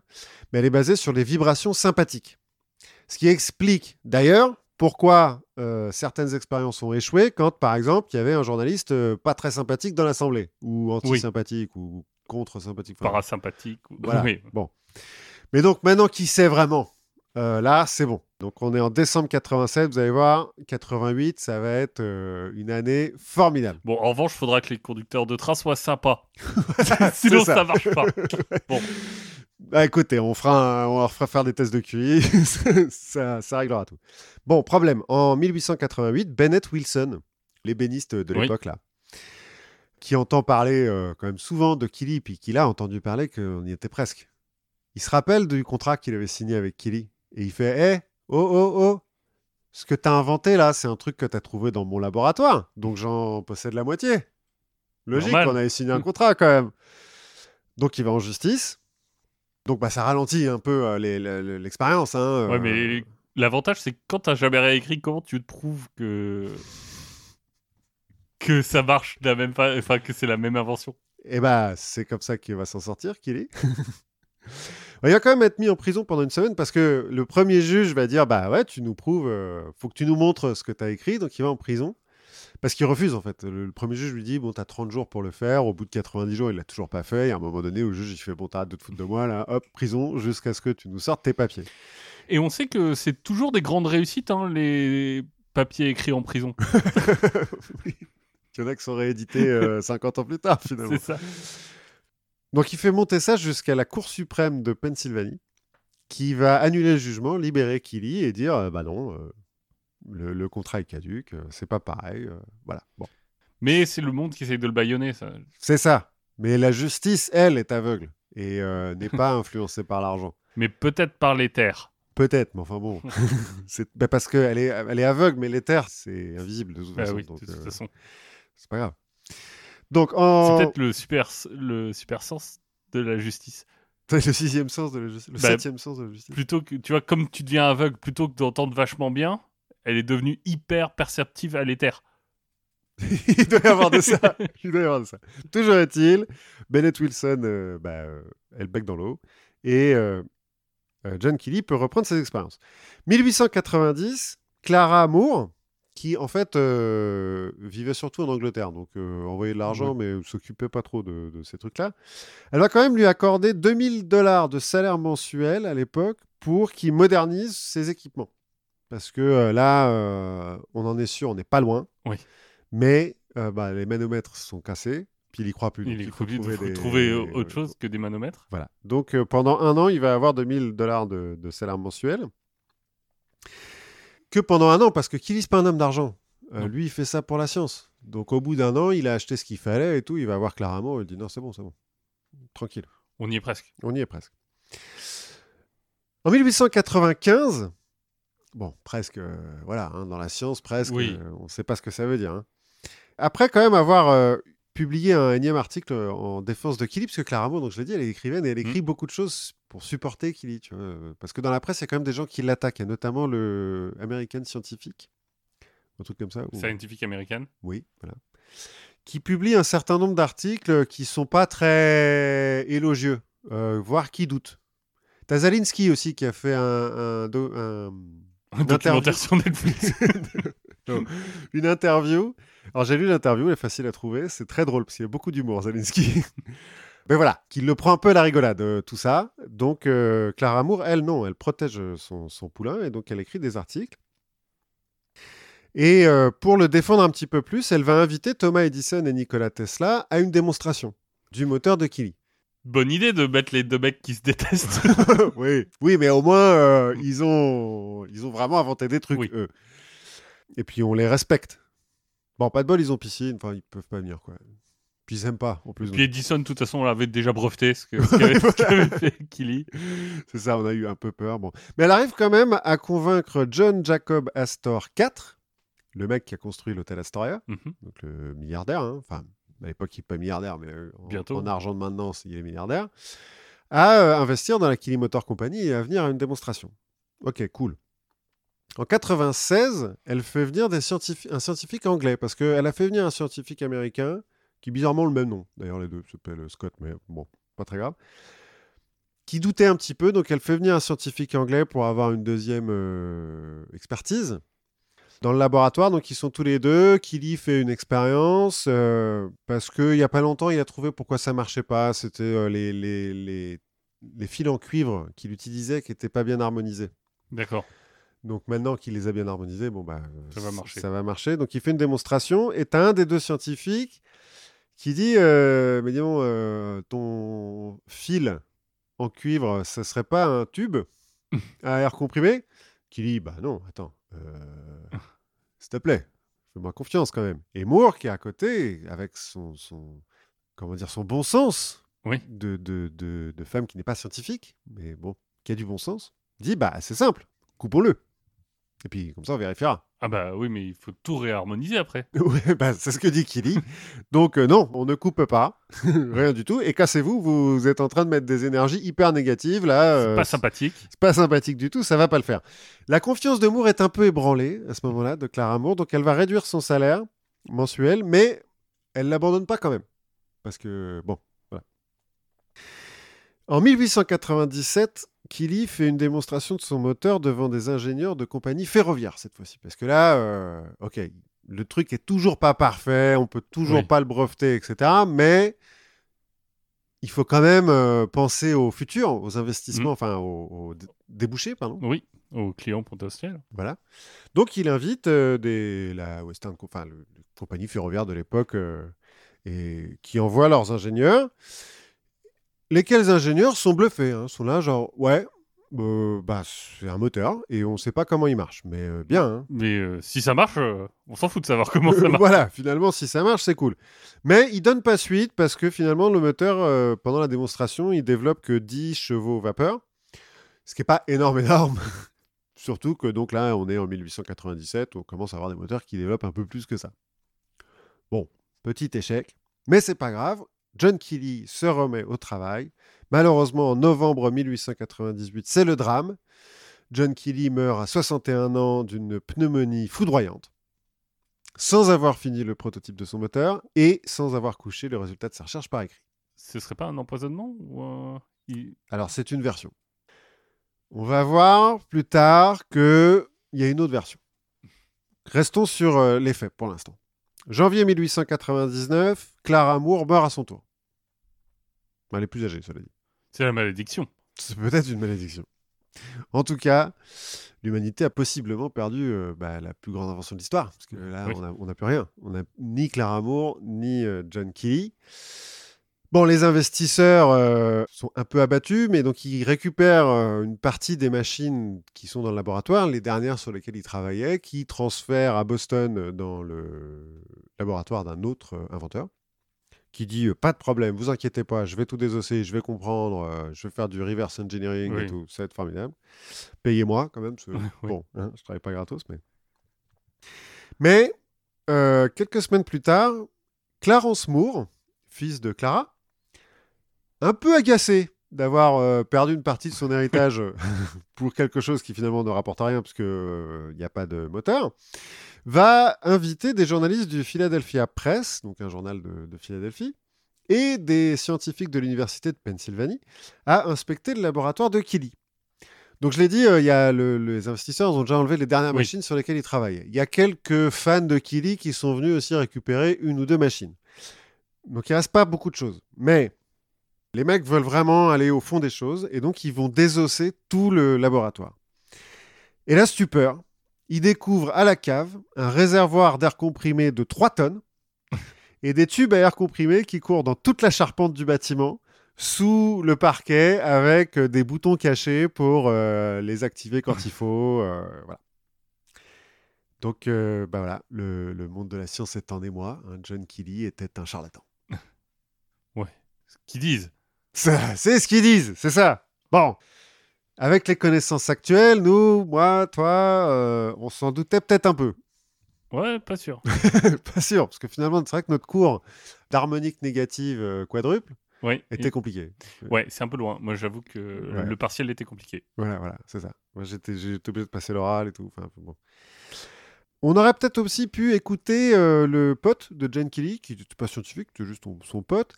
mais elle est basée sur les vibrations sympathiques. Ce qui explique d'ailleurs pourquoi euh, certaines expériences ont échoué quand, par exemple, il y avait un journaliste euh, pas très sympathique dans l'assemblée, ou anti-sympathique, ou contre-sympathique. enfin, Parasympathique. ou- voilà. Oui. Bon. Mais donc maintenant qu'il sait vraiment? Euh, là, c'est bon. Donc, on est en décembre 87. Vous allez voir, 88, ça va être euh, une année formidable. Bon, en revanche, il faudra que les conducteurs de train soient sympas. Sinon, ça. ça. marche pas. Bon, Bah, écoutez, on, fera un- on leur fera faire des tests de QI. ça, ça réglera tout. Bon, problème. En 1888, Bennett Wilson, l'ébéniste de Oui. l'époque, là, qui entend parler euh, quand même souvent de Killy, puis qui a entendu parler qu'on y était presque. Il se rappelle du contrat qu'il avait signé avec Killy? Et il fait Hé, oh, oh, oh, ce que tu as inventé là, c'est un truc que tu as trouvé dans mon laboratoire. Donc j'en possède la moitié. Logique, Normal. on avait signé un contrat quand même. Donc il va en justice. Donc bah, ça ralentit un peu euh, l'expérience. Hein, ouais, euh, mais l'avantage, c'est que quand t'as jamais réécrit, comment tu te prouves que. que ça marche de la même fa- enfin que c'est la même invention? Et bah, c'est comme ça qu'il va s'en sortir, qu'il est. Il va quand même être mis en prison pendant une semaine parce que le premier juge va dire Bah ouais, tu nous prouves, euh, faut que tu nous montres ce que tu as écrit. Donc il va en prison parce qu'il refuse en fait. Le, le premier juge lui dit Bon, tu as 30 jours pour le faire. Au bout de 90 jours, il l'a toujours pas fait. Et à un moment donné, le juge il fait Bon, t'arrêtes de te foutre de moi là, hop, prison jusqu'à ce que tu nous sortes tes papiers. Et on sait que c'est toujours des grandes réussites, hein, les papiers écrits en prison. Oui. Il y en a qui sont réédités euh, 50 ans plus tard finalement. c'est ça. Donc il fait monter ça jusqu'à la Cour suprême de Pennsylvanie, qui va annuler le jugement, libérer Killy et dire euh, bah non, euh, le, le contrat est caduque, euh, c'est pas pareil, euh, voilà. Bon, Mais c'est le monde qui essaye de le baïonner, ça. c'est ça. Mais la justice, elle, est aveugle et n'est pas influencée par l'argent. Mais peut-être par les terres. Peut-être, mais enfin bon, c'est bah, parce qu'elle est, elle est aveugle, mais les terres, c'est invisible de toute Ah façon, oui, donc de toute façon. c'est pas grave. Donc C'est peut-être le super, le super sens de la justice. le sixième sens de la justice, le Bah, septième sens de la justice. Plutôt que, tu vois, comme tu deviens aveugle, plutôt que d'entendre vachement bien, elle est devenue hyper perceptive à l'éther. il doit y avoir de ça. Il doit y avoir de ça. Toujours est-il, Bennett Wilson, euh, bah, euh, elle bec dans l'eau. Et euh, John Kelly peut reprendre ses expériences. 1890, Clara Moore, qui en fait euh, vivait surtout en Angleterre, donc euh, envoyait de l'argent, mais s'occupait pas trop de, de ces trucs-là. Elle va quand même lui accorder 2000 dollars de salaire mensuel à l'époque pour qu'il modernise ses équipements. Parce que euh, là, on en est sûr, on n'est pas loin. Oui. Mais bah, les manomètres sont cassés, puis il y croit plus. Il il faut, faut trouver, des- trouver autre chose que des manomètres. Voilà. Donc pendant un an, il va avoir 2000 dollars de, de salaire mensuel. Que pendant un an, parce que Killy, c'est pas un homme d'argent. Euh, lui, il fait ça pour la science. Donc au bout d'un an, il a acheté ce qu'il fallait et tout. Il va voir Clara Moore, il dit non, c'est bon, c'est bon. Tranquille. On y est presque. On y est presque. En 1895, bon, presque, euh, voilà, hein, dans la science, presque, Oui. euh, on ne sait pas ce que ça veut dire. hein. Après, quand même, avoir publié un énième article en défense de Killy, parce que Clara Moore, donc je l'ai dit, elle est écrivaine et elle écrit beaucoup de choses pour supporter Killy, tu vois, euh, parce que dans la presse, il y a quand même des gens qui l'attaquent, et notamment le American Scientific, un truc comme ça. ou- Scientifique américaine. oui, voilà. Qui publie un certain nombre d'articles qui sont pas très élogieux, euh, voire qui doutent. T'as Zalinski aussi qui a fait un, un un- Un documentaire sur Netflix. une interview. Alors j'ai lu l'interview, elle est facile à trouver, c'est très drôle parce qu'il y a beaucoup d'humour, Zalinski. Mais voilà, qu'il le prend un peu à la rigolade, euh, tout ça. Donc euh, Clara Moore, elle, non, elle protège son, son poulain et donc elle écrit des articles. Et euh, pour le défendre un petit peu plus, elle va inviter Thomas Edison et Nikola Tesla à une démonstration du moteur de Killy. Bonne idée de mettre les deux mecs qui se détestent. oui. oui, mais au moins, euh, ils, ont, ils ont vraiment inventé des trucs, Oui. eux. Et puis, on les respecte. Bon, pas de bol, ils ont piscine. Enfin, ils peuvent pas venir, quoi. Puis, pas, en plus. Puis Edison, de toute façon, l'avait déjà breveté, ce qu'avait ce qu'avait fait Killy. C'est ça, on a eu un peu peur. Bon. Mais elle arrive quand même à convaincre John Jacob Astor IV, le mec qui a construit l'hôtel Astoria, Mhm. donc le milliardaire, hein. enfin, à l'époque, il n'est pas milliardaire, mais euh, en, Bientôt. en argent de maintenance, il est milliardaire, à euh, investir dans la Killy Motor Company et à venir à une démonstration. Ok, cool. En 96, elle fait venir des scientifi- un scientifique anglais, parce qu'elle a fait venir un scientifique américain, qui bizarrement le même nom, d'ailleurs les deux s'appellent Scott, mais bon, pas très grave, qui doutait un petit peu, donc elle fait venir un scientifique anglais pour avoir une deuxième euh, expertise dans le laboratoire. Donc ils sont tous les deux. Killy fait une expérience euh, parce qu'il n'y a pas longtemps, il a trouvé pourquoi ça marchait pas. C'était euh, les, les, les, les fils en cuivre qu'il utilisait qui n'étaient pas bien harmonisés. D'accord. Donc maintenant qu'il les a bien harmonisés, bon bah Ça va marcher. Ça va marcher. Donc il fait une démonstration et t'as un des deux scientifiques qui dit euh, mais disons euh, ton fil en cuivre, ça serait pas un tube à air comprimé? Qui dit bah non, attends, euh, s'il te plaît, fais-moi confiance quand même. Et Moore qui est à côté avec son, son comment dire son bon sens Oui. de, de, de, de femme qui n'est pas scientifique, mais bon, qui a du bon sens, dit bah c'est simple, coupons-le. Et puis comme ça on vérifiera. Ah bah oui, mais il faut tout réharmoniser après. Ouais, bah, c'est ce que dit Killy. Donc euh, non, on ne coupe pas, rien du tout. Et cassez-vous, vous êtes en train de mettre des énergies hyper négatives là. euh, Pas sympathique. c'est pas sympathique du tout, ça va pas le faire. La confiance de Moore est un peu ébranlée à ce moment-là de Clara Moore, donc elle va réduire son salaire mensuel, mais elle l'abandonne pas quand même, parce que bon, voilà. En 1897, Killy fait une démonstration de son moteur devant des ingénieurs de compagnie ferroviaire cette fois-ci, parce que là, euh, ok, le truc est toujours pas parfait, on peut toujours Oui. pas le breveter, etc. Mais il faut quand même euh, penser au futur, aux investissements, enfin aux, aux dé- débouchés, pardon. Oui, aux clients potentiels. Voilà. Donc il invite euh, des, la Western, enfin le, le compagnie ferroviaire de l'époque, euh, et qui envoie leurs ingénieurs. Lesquels ingénieurs sont bluffés, hein, sont là genre ouais, euh, bah c'est un moteur et on sait pas comment il marche, mais euh, bien. hein. Mais euh, si ça marche, on s'en fout de savoir comment ça marche. voilà, finalement, si ça marche, c'est cool. Mais il donne pas suite parce que finalement, le moteur, pendant la démonstration, il développe que 10 chevaux vapeur, ce qui n'est pas énorme, énorme. Surtout que donc là, on est en 1897, on commence à avoir des moteurs qui développent un peu plus que ça. Bon, petit échec, mais c'est pas grave. John Kelly se remet au travail. Malheureusement, en novembre 1898, c'est le drame. John Kelly meurt à 61 ans d'une pneumonie foudroyante sans avoir fini le prototype de son moteur et sans avoir couché le résultat de sa recherche par écrit. Ce serait pas un empoisonnement ou un- il- Alors, c'est une version. On va voir plus tard qu'il y a une autre version. Restons sur euh, les faits pour l'instant. Janvier 1899, Clara Moore meurt à son tour. Elle est plus âgée, cela dit. C'est la malédiction. C'est peut-être une malédiction. En tout cas, l'humanité a possiblement perdu euh, bah, la plus grande invention de l'histoire. Parce que là, Oui. on n'a on n'a plus rien. On n'a ni Clara Moore, ni euh, John Kelly. Bon, les investisseurs euh, sont un peu abattus, mais donc ils récupèrent euh, une partie des machines qui sont dans le laboratoire, les dernières sur lesquelles ils travaillaient, qui transfèrent à Boston euh, dans le laboratoire d'un autre euh, inventeur, qui dit pas de problème, vous inquiétez pas, je vais tout désosser, je vais comprendre, je vais faire du reverse engineering et tout, ça va être formidable. Payez-moi quand même, parce que, Oui. bon, hein, je travaille pas gratos, mais. Mais quelques semaines plus tard, Clarence Moore, fils de Clara, un peu agacé d'avoir euh, perdu une partie de son héritage euh, pour quelque chose qui finalement ne rapporte rien parce qu'il n'y a pas de moteur, va inviter des journalistes du Philadelphia Press, donc un journal de, de Philadelphie, et des scientifiques de l'université de Pennsylvanie à inspecter le laboratoire de Kelly. Donc je l'ai dit, euh, il y a le- les investisseurs ont déjà enlevé les dernières Oui. machines sur lesquelles ils travaillaient. Il y a quelques fans de Kelly qui sont venus aussi récupérer une ou deux machines. Donc il reste pas beaucoup de choses. Mais les mecs veulent vraiment aller au fond des choses et donc ils vont désosser tout le laboratoire. Et la stupeur, ils découvrent à la cave un réservoir d'air comprimé de 3 tonnes et des tubes à air comprimé qui courent dans toute la charpente du bâtiment sous le parquet avec euh, des boutons cachés pour euh, les activer quand il faut. euh, voilà. Donc, euh, bah voilà, le, le monde de la science est en émoi. hein. John Kelly était un charlatan. Qui disent Ça, C'est ce qu'ils disent, c'est ça. Bon, avec les connaissances actuelles, nous, moi, toi, euh, on s'en doutait peut-être un peu. Ouais, pas sûr. Pas sûr, parce que finalement, c'est vrai que notre cours d'harmonique négative euh, quadruple Ouais, était compliqué. ouais c'est un peu loin. Moi, j'avoue que Ouais. le partiel était compliqué. Voilà, voilà, c'est ça. Moi, j'étais obligé de passer l'oral et tout. Enfin, bon. On aurait peut-être aussi pu écouter euh, le pote de Jane Kelly, qui n'était pas scientifique, c'était juste son, son pote,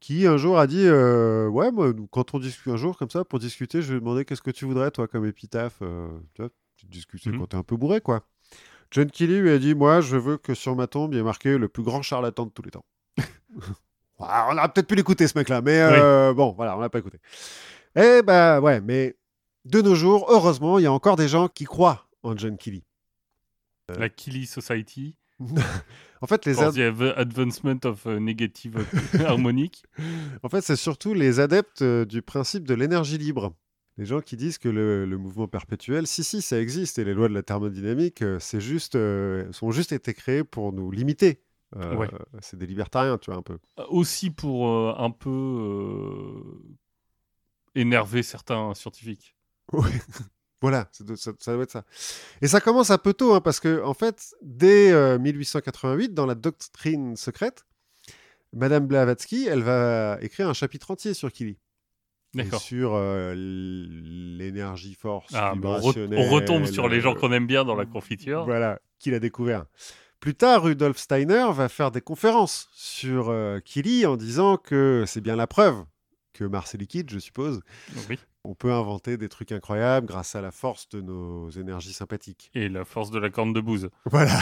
qui un jour a dit euh, Ouais, moi, quand on discute un jour comme ça, pour discuter, je lui ai demandé Qu'est-ce que tu voudrais, toi, comme épitaphe euh, Tu vois, petite discussion Mhm. quand t'es un peu bourré, quoi. John Kelly lui a dit Moi, je veux que sur ma tombe, il y ait marqué le plus grand charlatan de tous les temps. On aurait peut-être pu l'écouter, ce mec-là, mais euh, bon, voilà, on l'a pas écouté. Eh ben, ouais, mais de nos jours, heureusement, il y a encore des gens qui croient en John Kelly. La Killy Society. En fait, les Advancement of uh, Negative Harmonic. En fait, c'est surtout les adeptes euh, du principe de l'énergie libre. Les gens qui disent que le, le mouvement perpétuel, si, si, ça existe, et les lois de la thermodynamique, euh, c'est juste, euh, sont juste été créées pour nous limiter. Euh, Ouais. C'est des libertariens, tu vois, un peu. Aussi pour euh, un peu euh, énerver certains scientifiques. Oui. Voilà, ça, ça doit être ça. Et ça commence un peu tôt, hein, parce que, en fait, dès euh, 1888, dans la doctrine secrète, Madame Blavatsky, elle va écrire un chapitre entier sur. Et D'accord. sur euh, l'énergie force Ah, mais on, re- vibrationnelle, on retombe sur les gens euh, qu'on aime bien dans la confiture. Voilà, qu'il a découvert. Plus tard, Rudolf Steiner va faire des conférences sur euh, Killy en disant que c'est bien la preuve que Mars est liquide, je suppose. Oui. On peut inventer des trucs incroyables grâce à la force de nos énergies sympathiques. Et la force de la corne de bouse. Voilà.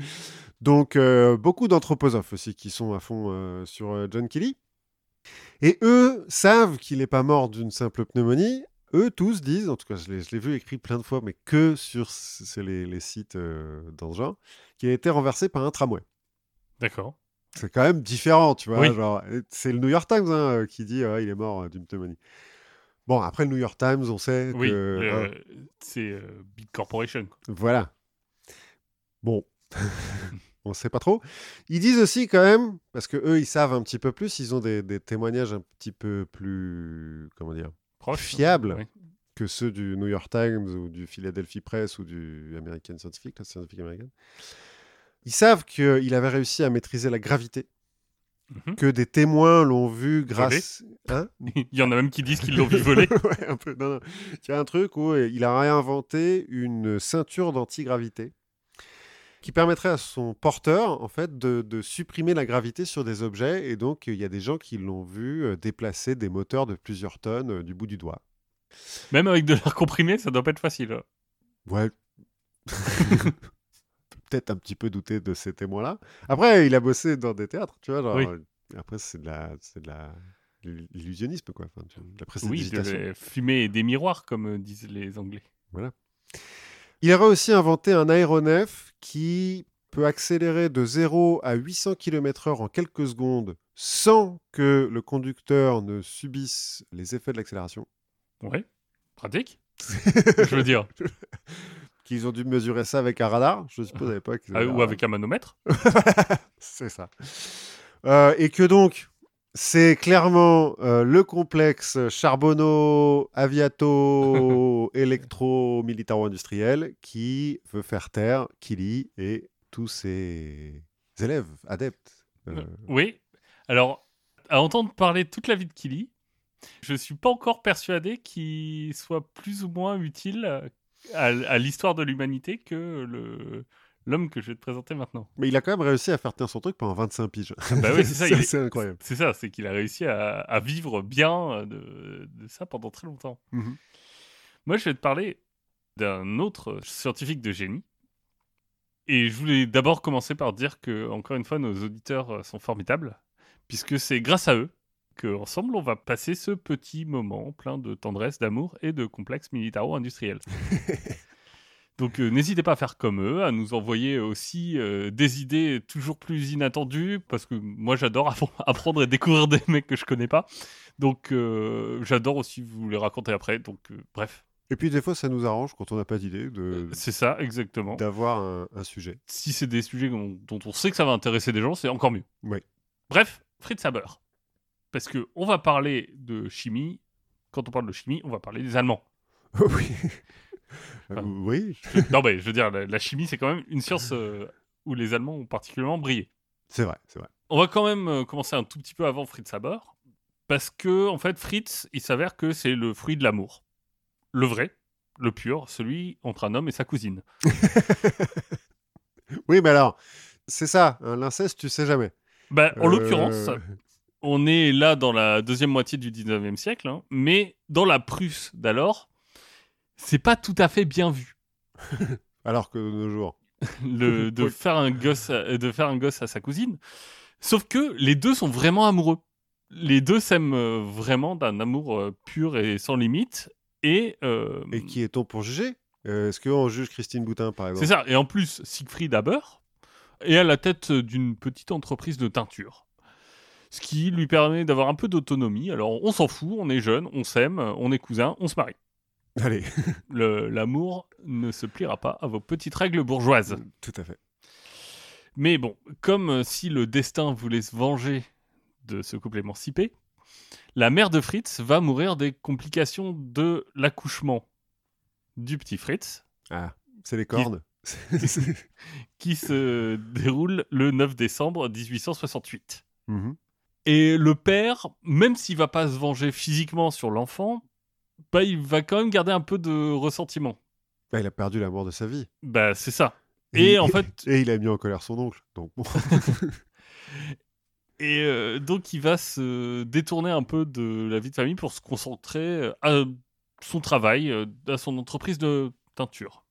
Donc, euh, beaucoup d'anthroposophes aussi qui sont à fond euh, sur euh, John Kelly. Et eux savent qu'il n'est pas mort d'une simple pneumonie. Eux tous disent, en tout cas je l'ai vu écrit plein de fois, mais que sur les, les sites euh, dans ce genre, qu'il a été renversé par un tramway. D'accord. C'est quand même différent, tu vois. Oui. genre, c'est le New York Times hein, euh, qui dit euh, il est mort euh, d'une pneumonie. Bon, après le New York Times, on sait Oui, que... euh, hein, c'est euh, Big Corporation. Voilà. Bon, on ne sait pas trop. Ils disent aussi quand même, parce que eux, ils savent un petit peu plus, ils ont des, des témoignages un petit peu plus, comment dire, Proche. Fiable. Oui. que ceux du New York Times ou du Philadelphia Press ou du American Scientific, la Scientific American. Ils savent qu'il avait réussi à maîtriser la gravité, Mhm. que des témoins l'ont vu grâce... Hein? Il y en a même qui disent qu'ils l'ont vu voler. ouais, un peu. Non, non. Il y a un truc où euh, il a réinventé une ceinture d'antigravité qui permettrait à son porteur, en fait, de, de supprimer la gravité sur des objets. Et donc, il y a des gens qui l'ont vu euh, déplacer des moteurs de plusieurs tonnes euh, du bout du doigt. Même avec de l'air comprimé, ça doit pas être facile. hein. Ouais. Peut-être un petit peu douter de ces témoins-là. Après, il a bossé dans des théâtres, tu vois. genre, Oui. euh, Après, c'est de la, c'est de la, l'illusionnisme, quoi. Enfin, tu la Oui, de et des miroirs, comme euh, disent les Anglais. Il aurait aussi inventé un aéronef qui peut accélérer de 0 à 800 km/h en quelques secondes sans que le conducteur ne subisse les effets de l'accélération. Ouais, pratique. Je veux dire. Qu'ils ont dû mesurer ça avec un radar, je suppose à l'époque. ils Ah, avaient ou avec un manomètre. C'est ça. Euh, et que donc, c'est clairement euh, le complexe charbonno, aviato, électro-militaro-industriel qui veut faire taire Killy et tous ses élèves, adeptes. Euh, Oui. Alors, à entendre parler toute la vie de Killy, je suis pas encore persuadé qu'il soit plus ou moins utile à, à l'histoire de l'humanité que le l'homme que je vais te présenter maintenant. Mais il a quand même réussi à faire tenir son truc pendant 25 piges. Bah oui, c'est ça, c'est incroyable. C'est ça, c'est qu'il a réussi à, à vivre bien de, de ça pendant très longtemps. Mhm. Moi, je vais te parler d'un autre scientifique de génie. Et je voulais d'abord commencer par dire que, encore une fois, nos auditeurs euh, sont formidables, puisque c'est grâce à eux qu'ensemble, on va passer ce petit moment plein de tendresse, d'amour et de complexe militaro-industriel. Donc euh, n'hésitez pas à faire comme eux, à nous envoyer aussi euh, des idées toujours plus inattendues, parce que moi j'adore app- apprendre et découvrir des mecs que je connais pas. Donc euh, j'adore aussi vous les raconter après. Donc bref, Et puis des fois, ça nous arrange quand on n'a pas d'idée de- c'est ça exactement. d'avoir un, un sujet. Si c'est des sujets dont, dont on sait que ça va intéresser des gens, c'est encore mieux. Oui. Bref, Fritz Haber. Parce que on va parler de chimie. Quand on parle de chimie, on va parler des Allemands. oui. Enfin, Euh, oui, non mais je veux dire, la, la chimie c'est quand même une science euh, où les Allemands ont particulièrement brillé. c'est vrai, c'est vrai. On va quand même euh, commencer un tout petit peu avant Fritz Haber, parce que en fait Fritz, il s'avère que c'est le fruit de l'amour, le vrai, le pur, celui entre un homme et sa cousine. Oui, mais alors, c'est ça, hein, l'inceste, tu sais jamais. Bah, en Euh, l'occurrence, on est là dans la deuxième moitié du 19e siècle, hein, mais dans la Prusse d'alors, c'est pas tout à fait bien vu Alors que de nos jours. le, de, Oui. faire un gosse à, de faire un gosse à sa cousine. Sauf que les deux sont vraiment amoureux. Les deux s'aiment euh, vraiment d'un amour euh, pur et sans limite. Et, euh, Et qui est-on pour juger? Euh, Est-ce qu'on juge Christine Boutin, par exemple? C'est ça. Et en plus, Siegfried Haber est à la tête d'une petite entreprise de teinture. Ce qui lui permet d'avoir un peu d'autonomie. Alors, on s'en fout, on est jeune, on s'aime, on est cousins, on se marie. Allez, Le- L'amour ne se pliera pas à vos petites règles bourgeoises. tout à fait. Mais bon, comme euh, si le destin voulait se venger de ce couple émancipé, la mère de Fritz va mourir des complications de l'accouchement du petit Fritz, Ah, c'est les cornes. qui se déroule le 9 décembre 1868. Mhm. Et le père, même s'il va pas se venger physiquement sur l'enfant, bah, il va quand même garder un peu de ressentiment. Bah, il a perdu l'amour de sa vie. Bah, c'est ça. Et en fait, Et il a mis en colère son oncle. Donc, bon. Et euh, donc, il va se détourner un peu de la vie de famille pour se concentrer euh, à son travail, euh, à son entreprise de teinture.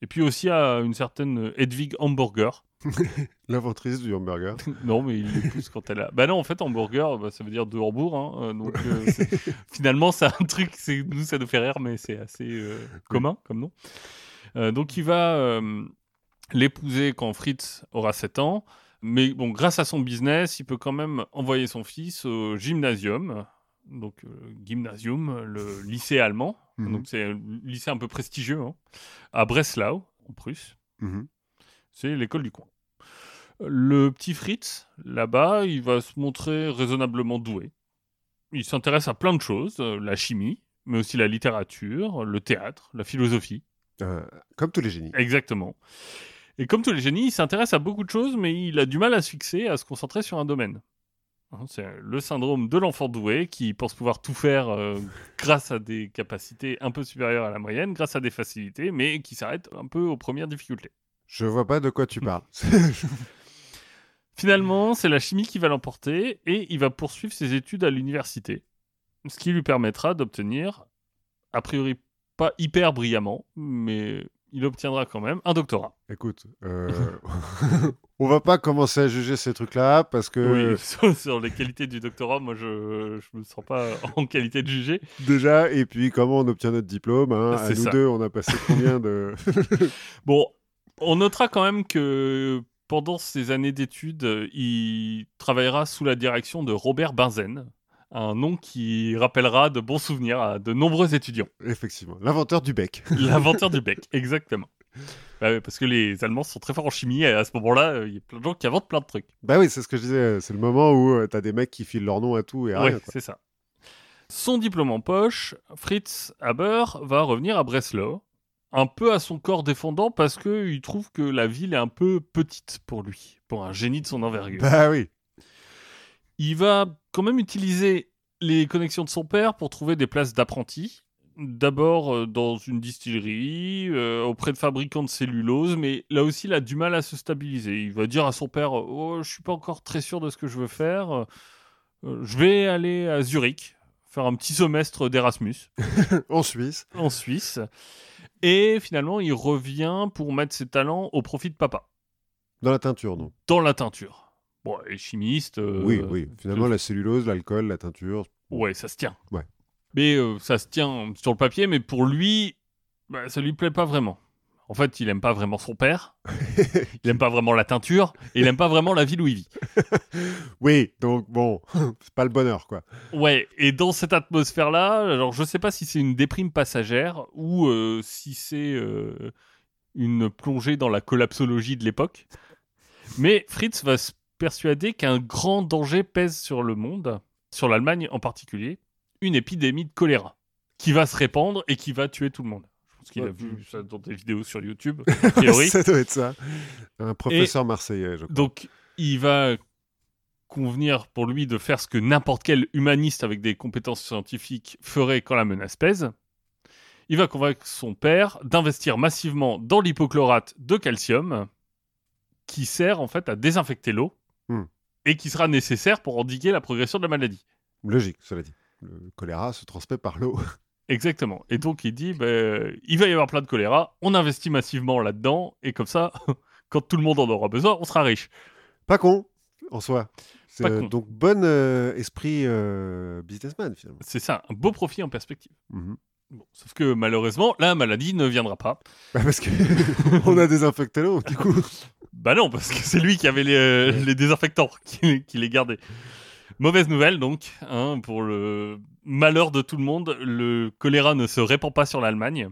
Et puis aussi à une certaine Hedwig Hamburger. L'inventrice du hamburger. non, mais il l'épouse quand elle a. Bah non, en fait, Hamburger, bah, ça veut dire de Hambourg. hein, euh, donc, euh, finalement, c'est un truc, c'est- nous, ça nous fait rire, mais c'est assez euh, commun comme nom. Donc, il va l'épouser quand Fritz aura 7 ans. Mais bon, grâce à son business, il peut quand même envoyer son fils au gymnasium. Donc, gymnasium, le lycée allemand. Mhm. Donc, c'est un lycée un peu prestigieux, hein, à Breslau, en Prusse. Mhm. C'est l'école du coin. Le petit Fritz, là-bas, il va se montrer raisonnablement doué. Il s'intéresse à plein de choses, euh, la chimie, mais aussi la littérature, le théâtre, la philosophie. Euh, comme tous les génies. Exactement. Et comme tous les génies, il s'intéresse à beaucoup de choses, mais il a du mal à se fixer, à se concentrer sur un domaine. Hein, C'est le syndrome de l'enfant doué qui pense pouvoir tout faire euh, grâce à des capacités un peu supérieures à la moyenne, grâce à des facilités, mais qui s'arrête un peu aux premières difficultés. Je vois pas de quoi tu parles. Finalement, c'est la chimie qui va l'emporter et il va poursuivre ses études à l'université, ce qui lui permettra d'obtenir, a priori pas hyper brillamment, mais il obtiendra quand même un doctorat. Écoute, euh, on va pas commencer à juger ces trucs-là parce que Oui, sur, sur les qualités du doctorat, moi je, je me sens pas en qualité de juger. déjà, et puis comment on obtient notre diplôme hein, À nous ça. deux, on a passé combien de... Bon, on notera quand même que pendant ces années d'études, il travaillera sous la direction de Robert Benzen, un nom qui rappellera de bons souvenirs à de nombreux étudiants. Effectivement, l'inventeur du bec. L'inventeur du bec, exactement. Bah parce que les Allemands sont très forts en chimie et à ce moment-là, euh, il y a plein de gens qui inventent plein de trucs. bah oui, c'est ce que je disais. C'est le moment où euh, t'as des mecs qui filent leur nom à tout et à Ouais, rien. c'est ça. Son diplôme en poche, Fritz Haber va revenir à Breslau, un peu à son corps défendant parce qu'il trouve que la ville est un peu petite pour lui, pour un génie de son envergure. Bah oui. Il va quand même utiliser les connexions de son père pour trouver des places d'apprentis. D'abord euh, dans une distillerie, euh, auprès de fabricants de cellulose, mais là aussi il a du mal à se stabiliser. Il va dire à son père Oh, je suis pas encore très sûr de ce que je veux faire. Euh, je vais aller à Zurich, faire un petit semestre d'Erasmus En Suisse. en Suisse. Et finalement, il revient pour mettre ses talents au profit de papa, Dans la teinture, non dans la teinture. Bon, est chimiste. euh, Oui, oui. Finalement, la cellulose, l'alcool, la teinture. Ouais, ça se tient. Ouais. Mais euh, ça se tient sur le papier, mais pour lui, bah, ça lui plaît pas vraiment. En fait, il aime pas vraiment son père, il aime pas vraiment la teinture, et il aime pas vraiment la ville où il vit. Oui, donc bon, c'est pas le bonheur, quoi. Ouais, et dans cette atmosphère-là, alors je sais pas si c'est une déprime passagère ou euh, si c'est euh, une plongée dans la collapsologie de l'époque. Mais Fritz va se persuader qu'un grand danger pèse sur le monde, sur l'Allemagne en particulier, une épidémie de choléra qui va se répandre et qui va tuer tout le monde. Pense qu'il a vu ça dans des vidéos sur YouTube, ça doit être ça. Un professeur marseillais, je crois. Donc, il va convenir pour lui de faire ce que n'importe quel humaniste avec des compétences scientifiques ferait quand la menace pèse. Il va convaincre son père d'investir massivement dans l'hypochlorate de calcium, qui sert en fait à désinfecter l'eau Hmm. et qui sera nécessaire pour endiguer la progression de la maladie. Logique, cela dit. Le choléra se transmet par l'eau. Exactement. Et donc il dit, ben, il va y avoir plein de choléra, on investit massivement là-dedans, et comme ça, quand tout le monde en aura besoin, on sera riche. Pas con, en soi. Euh, donc bon euh, esprit euh, businessman, finalement. C'est ça, un beau profit en perspective. Mhm. Bon, sauf que malheureusement, la maladie ne viendra pas. Bah, parce que on a désinfecté l'eau, du coup. Bah non, parce que c'est lui qui avait les, les désinfectants, qui, qui les gardait. Mauvaise nouvelle donc, hein, pour le malheur de tout le monde, le choléra ne se répand pas sur l'Allemagne.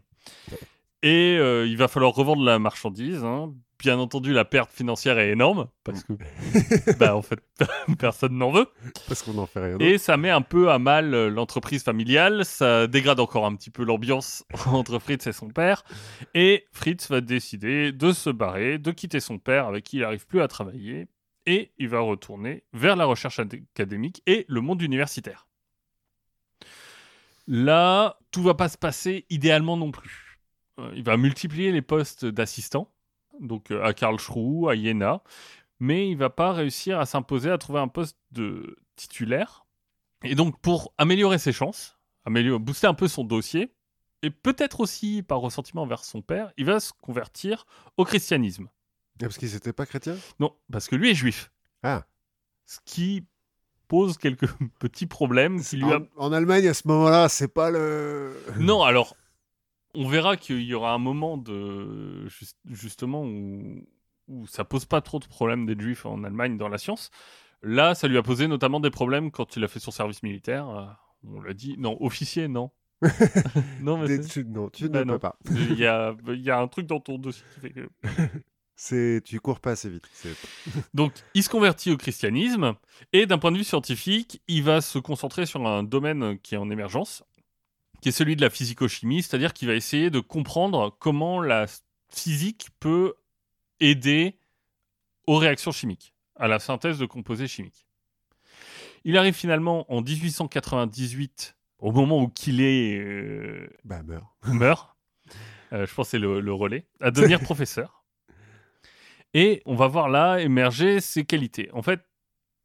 Et euh, il va falloir revendre la marchandise. hein. Bien entendu, la perte financière est énorme, parce que, bah, en fait, personne n'en veut. Parce qu'on n'en fait rien. Et ça met un peu à mal euh, l'entreprise familiale, ça dégrade encore un petit peu l'ambiance entre Fritz et son père. Et Fritz va décider de se barrer, de quitter son père avec qui il n'arrive plus à travailler. Et il va retourner vers la recherche ad- académique et le monde universitaire. Là, tout va pas se passer idéalement non plus. Euh, il va multiplier les postes d'assistants, donc euh, à Karlsruhe, à Jena, mais il va pas réussir à s'imposer à trouver un poste de titulaire. Et donc, pour améliorer ses chances, améliorer, booster un peu son dossier, et peut-être aussi par ressentiment envers son père, il va se convertir au christianisme. Ah, Parce qu'ils n'étaient pas chrétiens? Non, parce que lui est juif. Ah. Ce qui pose quelques petits problèmes qui lui a... en, en Allemagne, à ce moment-là, c'est pas le. Non, alors, on verra qu'il y aura un moment de juste- justement où, où ça pose pas trop de problèmes des juifs en Allemagne dans la science. Là, ça lui a posé notamment des problèmes quand il a fait son service militaire. Euh, On l'a dit, non, officier, non. non, mais Des- tu- non, tu Bah ne non. peux pas. il y a, il y a un truc dans ton dossier qui fait que. C'est, tu cours pas assez vite. Donc, il se convertit au christianisme et d'un point de vue scientifique, il va se concentrer sur un domaine qui est en émergence, qui est celui de la physico-chimie, c'est-à-dire qu'il va essayer de comprendre comment la physique peut aider aux réactions chimiques, à la synthèse de composés chimiques. Il arrive finalement en 1898, au moment où Killet euh, Bah, meurs. meurt, euh, je pense que c'est le, le relais, à devenir professeur. Et on va voir là émerger ses qualités. En fait,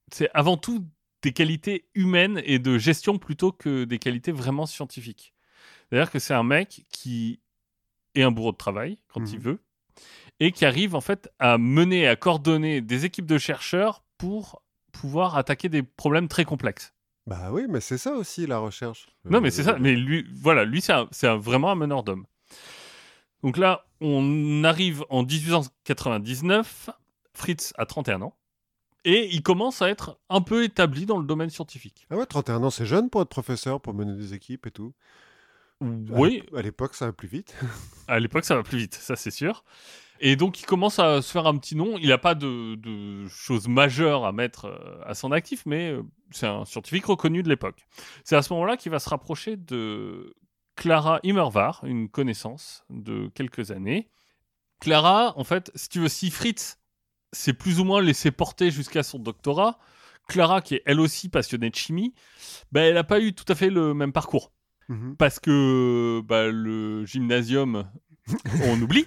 c'est avant tout des qualités humaines et de gestion plutôt que des qualités vraiment scientifiques. C'est-à-dire que c'est un mec qui est un bourreau de travail quand Mhm. il veut et qui arrive en fait à mener, à coordonner des équipes de chercheurs pour pouvoir attaquer des problèmes très complexes. Bah oui, mais c'est ça aussi la recherche. Non, mais c'est ça. Euh, Mais lui, voilà, lui, c'est vraiment un meneur d'hommes. Donc là, on arrive en 1899. Fritz a 31 ans. Et il commence à être un peu établi dans le domaine scientifique. Ah ouais, 31 ans, c'est jeune pour être professeur, pour mener des équipes et tout. Oui, À l'époque, ça va plus vite. à l'époque, ça va plus vite, ça c'est sûr. Et donc, il commence à se faire un petit nom. Il n'a pas de, de choses majeures à mettre euh, à son actif, mais euh, c'est un scientifique reconnu de l'époque. C'est à ce moment-là qu'il va se rapprocher de Clara Immerwahr, une connaissance de quelques années. Clara, en fait, si tu veux, si Fritz s'est plus ou moins laissé porter jusqu'à son doctorat, Clara, qui est elle aussi passionnée de chimie, ben, elle n'a pas eu tout à fait le même parcours Mhm. parce que bah, le gymnasium, on oublie,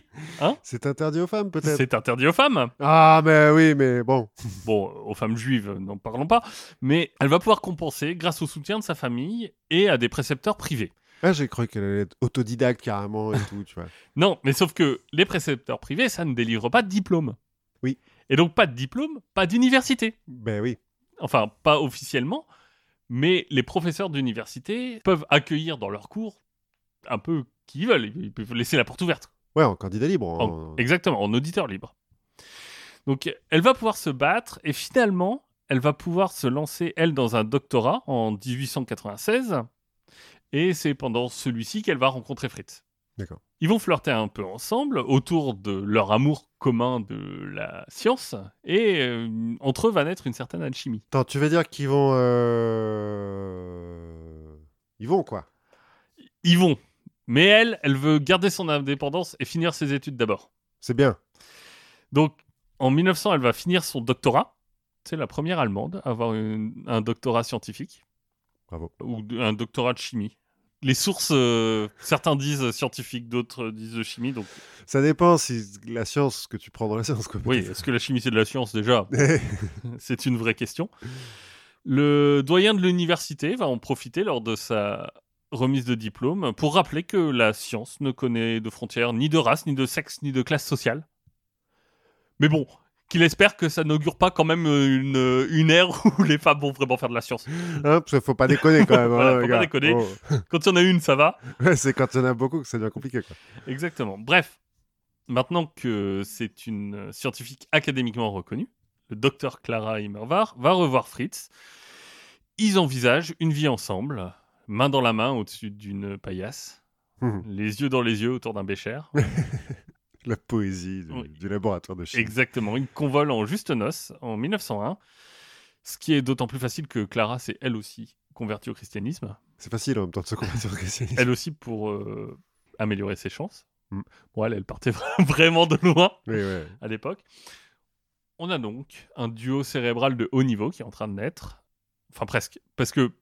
C'est interdit aux femmes, peut-être. c'est interdit aux femmes. Ah, mais oui, mais bon. Bon, aux femmes juives, n'en parlons pas, mais elle va pouvoir compenser grâce au soutien de sa famille et à des précepteurs privés. Ah, j'ai cru qu'elle allait être autodidacte carrément et tout, tu vois. Non, mais sauf que les précepteurs privés, ça ne délivre pas de diplôme. Oui. Et donc pas de diplôme, pas d'université. Ben oui. Enfin, pas officiellement, mais les professeurs d'université peuvent accueillir dans leurs cours un peu qui ils veulent. Ils peuvent laisser la porte ouverte. Ouais, en candidat libre. En- en- exactement, en auditeur libre. Donc, elle va pouvoir se battre et finalement, elle va pouvoir se lancer, elle, dans un doctorat en 1896. Et c'est pendant celui-ci qu'elle va rencontrer Fritz. D'accord. Ils vont flirter un peu ensemble autour de leur amour commun de la science. Et euh, entre eux va naître une certaine alchimie. Attends, tu veux dire qu'ils vont. euh, Ils vont, quoi? Ils vont. Mais elle, elle veut garder son indépendance et finir ses études d'abord. C'est bien. Donc, en 1900, elle va finir son doctorat. C'est la première Allemande à avoir une- un doctorat scientifique. Bravo. Ou un doctorat de chimie. Les sources, euh, certains disent scientifique, d'autres disent de chimie. Donc, Ça dépend si la science, ce que tu prends dans la science, quoi. oui, est-ce que la chimie c'est de la science déjà? C'est une vraie question. Le doyen de l'université va en profiter lors de sa remise de diplôme pour rappeler que la science ne connaît de frontières ni de race, ni de sexe, ni de classe sociale. Mais bon, qu'il espère que ça n'augure pas quand même euh, une, une ère où les femmes vont vraiment faire de la science. Hein, parce qu'il faut pas déconner quand même. Voilà, hein, faut pas déconner. Oh. Quand il y en a une, ça va. Ouais, c'est quand il y en a beaucoup que ça devient compliqué. Quoi. Exactement. Bref, maintenant que c'est une scientifique académiquement reconnue, le docteur Clara Immerwahr va revoir Fritz. Ils envisagent une vie ensemble, main dans la main au-dessus d'une paillasse, Mhm. les yeux dans les yeux autour d'un bécher. La poésie du, Oui. du laboratoire de chimie. Exactement, une convole en juste noces en 1901. Ce qui est d'autant plus facile que Clara s'est elle aussi convertie au christianisme. C'est facile en même temps de se convertir au christianisme. Elle aussi pour euh, améliorer ses chances. Mm. Bon, elle, elle partait vraiment de loin. Oui, ouais. à l'époque. On a donc un duo cérébral de haut niveau qui est en train de naître. Enfin, presque. Parce que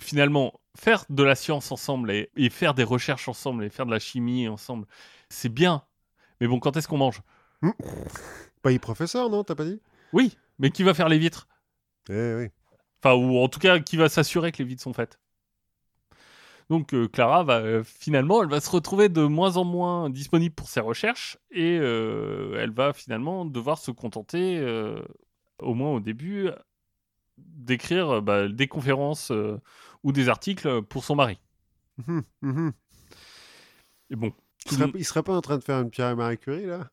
finalement, faire de la science ensemble et, et faire des recherches ensemble et faire de la chimie ensemble, c'est bien. Mais bon, quand est-ce qu'on mange? Pas y professeur, non T'as pas dit? Oui, mais qui va faire les vitres? Eh oui. Enfin, ou en tout cas, qui va s'assurer que les vitres sont faites? Donc euh, Clara va euh, finalement, elle va se retrouver de moins en moins disponible pour ses recherches et euh, elle va finalement devoir se contenter, au moins au début, d'écrire bah, des conférences ou des articles pour son mari. Mhm, mhm. Et bon, Il, serait, il serait pas en train de faire une Pierre et Marie Curie, là?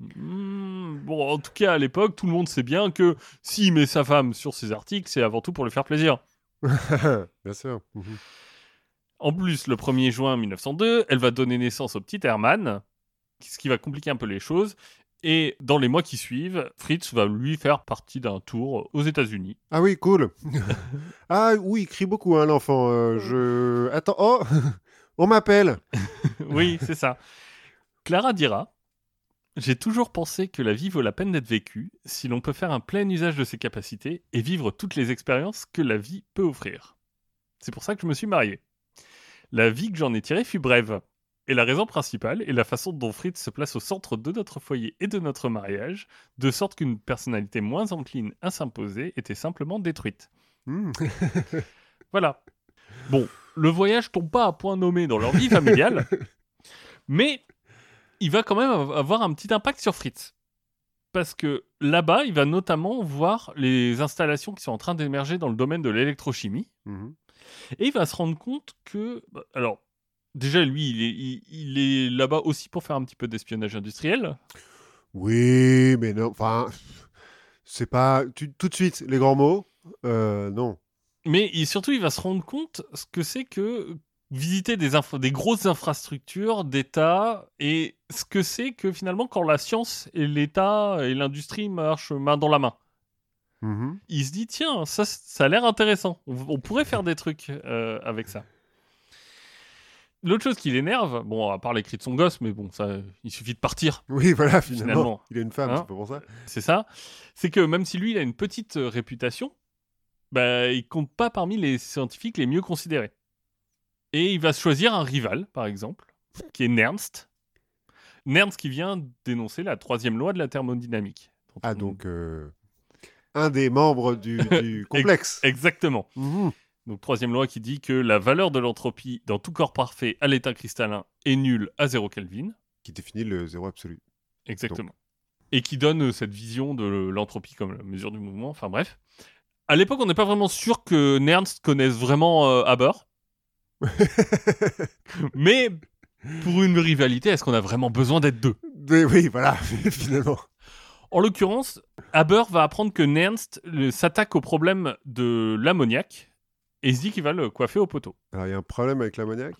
Hmm, bon, en tout cas à l'époque, tout le monde sait bien que s'il met sa femme sur ses articles, c'est avant tout pour lui faire plaisir. Bien sûr. Mhm. En plus, le 1er juin 1902, elle va donner naissance au petit Hermann, ce qui va compliquer un peu les choses. Et dans les mois qui suivent, Fritz va lui faire partie d'un tour aux États-Unis. Ah oui, cool. ah oui, il crie beaucoup, hein, l'enfant. Euh, je... Attends, oh On m'appelle oui, c'est ça. Clara dira J'ai toujours pensé que la vie vaut la peine d'être vécue si l'on peut faire un plein usage de ses capacités et vivre toutes les expériences que la vie peut offrir. C'est pour ça que je me suis marié. La vie que j'en ai tirée fut brève. Et la raison principale est la façon dont Fritz se place au centre de notre foyer et de notre mariage, de sorte qu'une personnalité moins encline à s'imposer était simplement détruite. Hmm. Voilà. Bon, le voyage tombe pas à point nommé dans leur vie familiale, mais il va quand même av- avoir un petit impact sur Fritz. Parce que là-bas, il va notamment voir les installations qui sont en train d'émerger dans le domaine de l'électrochimie, Mhm. et il va se rendre compte que... bah, Alors, déjà, lui, il est, il- il est là-bas aussi pour faire un petit peu d'espionnage industriel. Oui, mais non, enfin... C'est pas... tu- Tout de suite, les grands mots euh, Non. Mais il- surtout, il va se rendre compte ce que c'est que visiter des, grosses infrastructures d'État et ce que c'est que finalement quand la science et l'État et l'industrie marchent main dans la main. Mhm. Il se dit, tiens, ça, ça a l'air intéressant. On, on pourrait faire des trucs euh, avec ça. L'autre chose qui l'énerve, bon, à part les cris de son gosse, mais bon, ça, il suffit de partir, Oui, voilà, finalement. Finalement. Il a une femme, Hein c'est pas pour ça. c'est ça. C'est que même si lui, il a une petite euh, réputation, bah, il compte pas parmi les scientifiques les mieux considérés. Et il va choisir un rival, par exemple, qui est Nernst. Nernst qui vient dénoncer la troisième loi de la thermodynamique. Ah, on- donc... euh, Un des membres du, du complexe. Exactement. Mhm. Donc troisième loi qui dit que la valeur de l'entropie dans tout corps parfait à l'état cristallin est nulle à 0 Kelvin. Qui définit le zéro absolu. Exactement. Et qui donne euh, cette vision de l'entropie comme la mesure du mouvement. Enfin bref. À l'époque, on n'est pas vraiment sûr que Nernst connaisse vraiment euh, Haber. Mais pour une rivalité, est-ce qu'on a vraiment besoin d'être deux? Mais oui, voilà, finalement. En l'occurrence, Haber va apprendre que Nernst le- s'attaque au problème de l'ammoniac et se dit qu'il va le coiffer au poteau. Alors, il y a un problème avec l'ammoniac?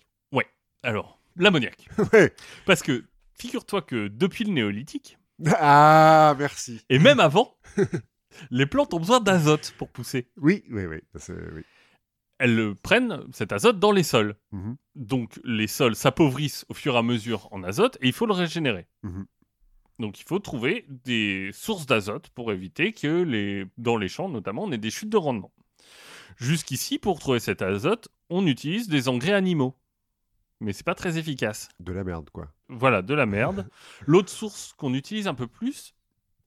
Alors, l'ammoniac. Ouais. Parce que figure-toi que depuis le néolithique, Ah, merci. et même avant, les plantes ont besoin d'azote pour pousser. Oui, oui, oui. Elles euh, prennent cet azote dans les sols. Mhm. Donc les sols s'appauvrissent au fur et à mesure en azote et il faut le régénérer. Mhm. Donc il faut trouver des sources d'azote pour éviter que les, dans les champs notamment on ait des chutes de rendement. Jusqu'ici, pour trouver cet azote, on utilise des engrais animaux. Mais c'est pas très efficace. De la merde, quoi. Voilà, de la merde. L'autre source qu'on utilise un peu plus,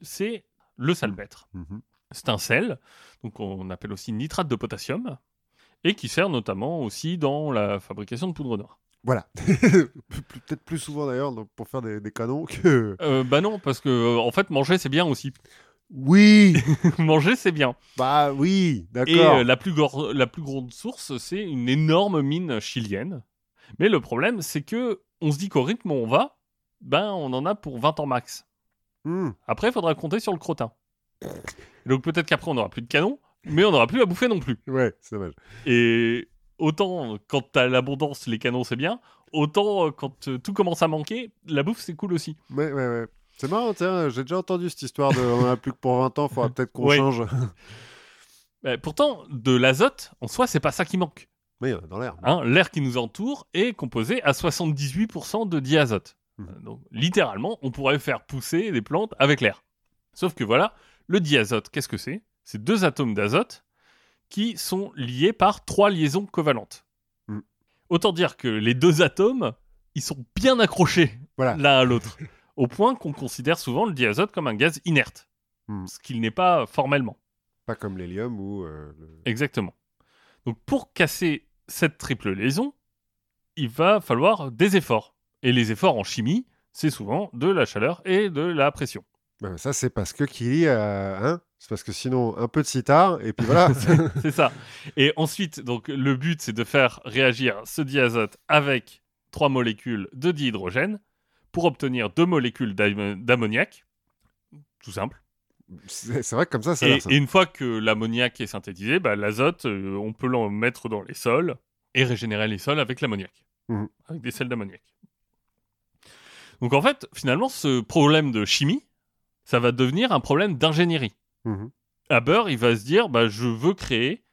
c'est le salpêtre. Mhm. C'est un sel, donc on appelle aussi nitrate de potassium. et qui sert notamment aussi dans la fabrication de poudre noire. Voilà. Peut-être plus souvent d'ailleurs pour faire des, des canons que. Euh, bah non, parce que euh, en fait, manger c'est bien aussi. Oui manger c'est bien. Bah oui, Et d'accord. euh, la, plus la plus grande source, c'est une énorme mine chilienne. Mais le problème, c'est que on se dit qu'au rythme où on va, ben on en a pour 20 ans max. Hmm. Après, il faudra compter sur le crottin. Donc peut-être qu'après, on n'aura plus de canon, mais on n'aura plus à bouffer non plus. Ouais, c'est dommage. Et autant quand t'as l'abondance, les canons c'est bien, autant euh, quand euh, tout commence à manquer, la bouffe c'est cool aussi. Ouais, ouais, ouais. C'est marrant, tiens, j'ai déjà entendu cette histoire de on en a plus que pour 20 ans, faudra peut-être qu'on change. Mais pourtant, de l'azote, en soi, c'est pas ça qui manque. Mais dans l'air. hein. L'air qui nous entoure est composé à 78% de diazote. Mhm. Euh, Donc littéralement, on pourrait faire pousser des plantes avec l'air. Sauf que voilà, le diazote, qu'est-ce que c'est? C'est deux atomes d'azote qui sont liés par trois liaisons covalentes. Mhm. Autant dire que les deux atomes, ils sont bien accrochés Voilà. l'un à l'autre, au point qu'on considère souvent le diazote comme un gaz inerte, Mhm. ce qu'il n'est pas formellement. Pas comme l'hélium ou. euh, le- Exactement. Donc pour casser cette triple liaison, il va falloir des efforts. Et les efforts en chimie, c'est souvent de la chaleur et de la pression. Bah, ça, c'est parce que Kili a. Hein c'est parce que sinon, un peu de sitar, et puis voilà. c'est ça. Et ensuite, donc le but, c'est de faire réagir ce diazote avec trois molécules de dihydrogène pour obtenir deux molécules d'am- d'ammoniac. Tout simple. c'est vrai que comme ça, ça Et, et une fois que l'ammoniac est synthétisé, bah, l'azote, euh, on peut l'en mettre dans les sols et régénérer les sols avec l'ammoniac, Mhm. avec des sels d'ammoniac. Donc en fait, finalement, ce problème de chimie, ça va devenir un problème d'ingénierie. Mhm. Haber, il va se dire, bah, je veux créer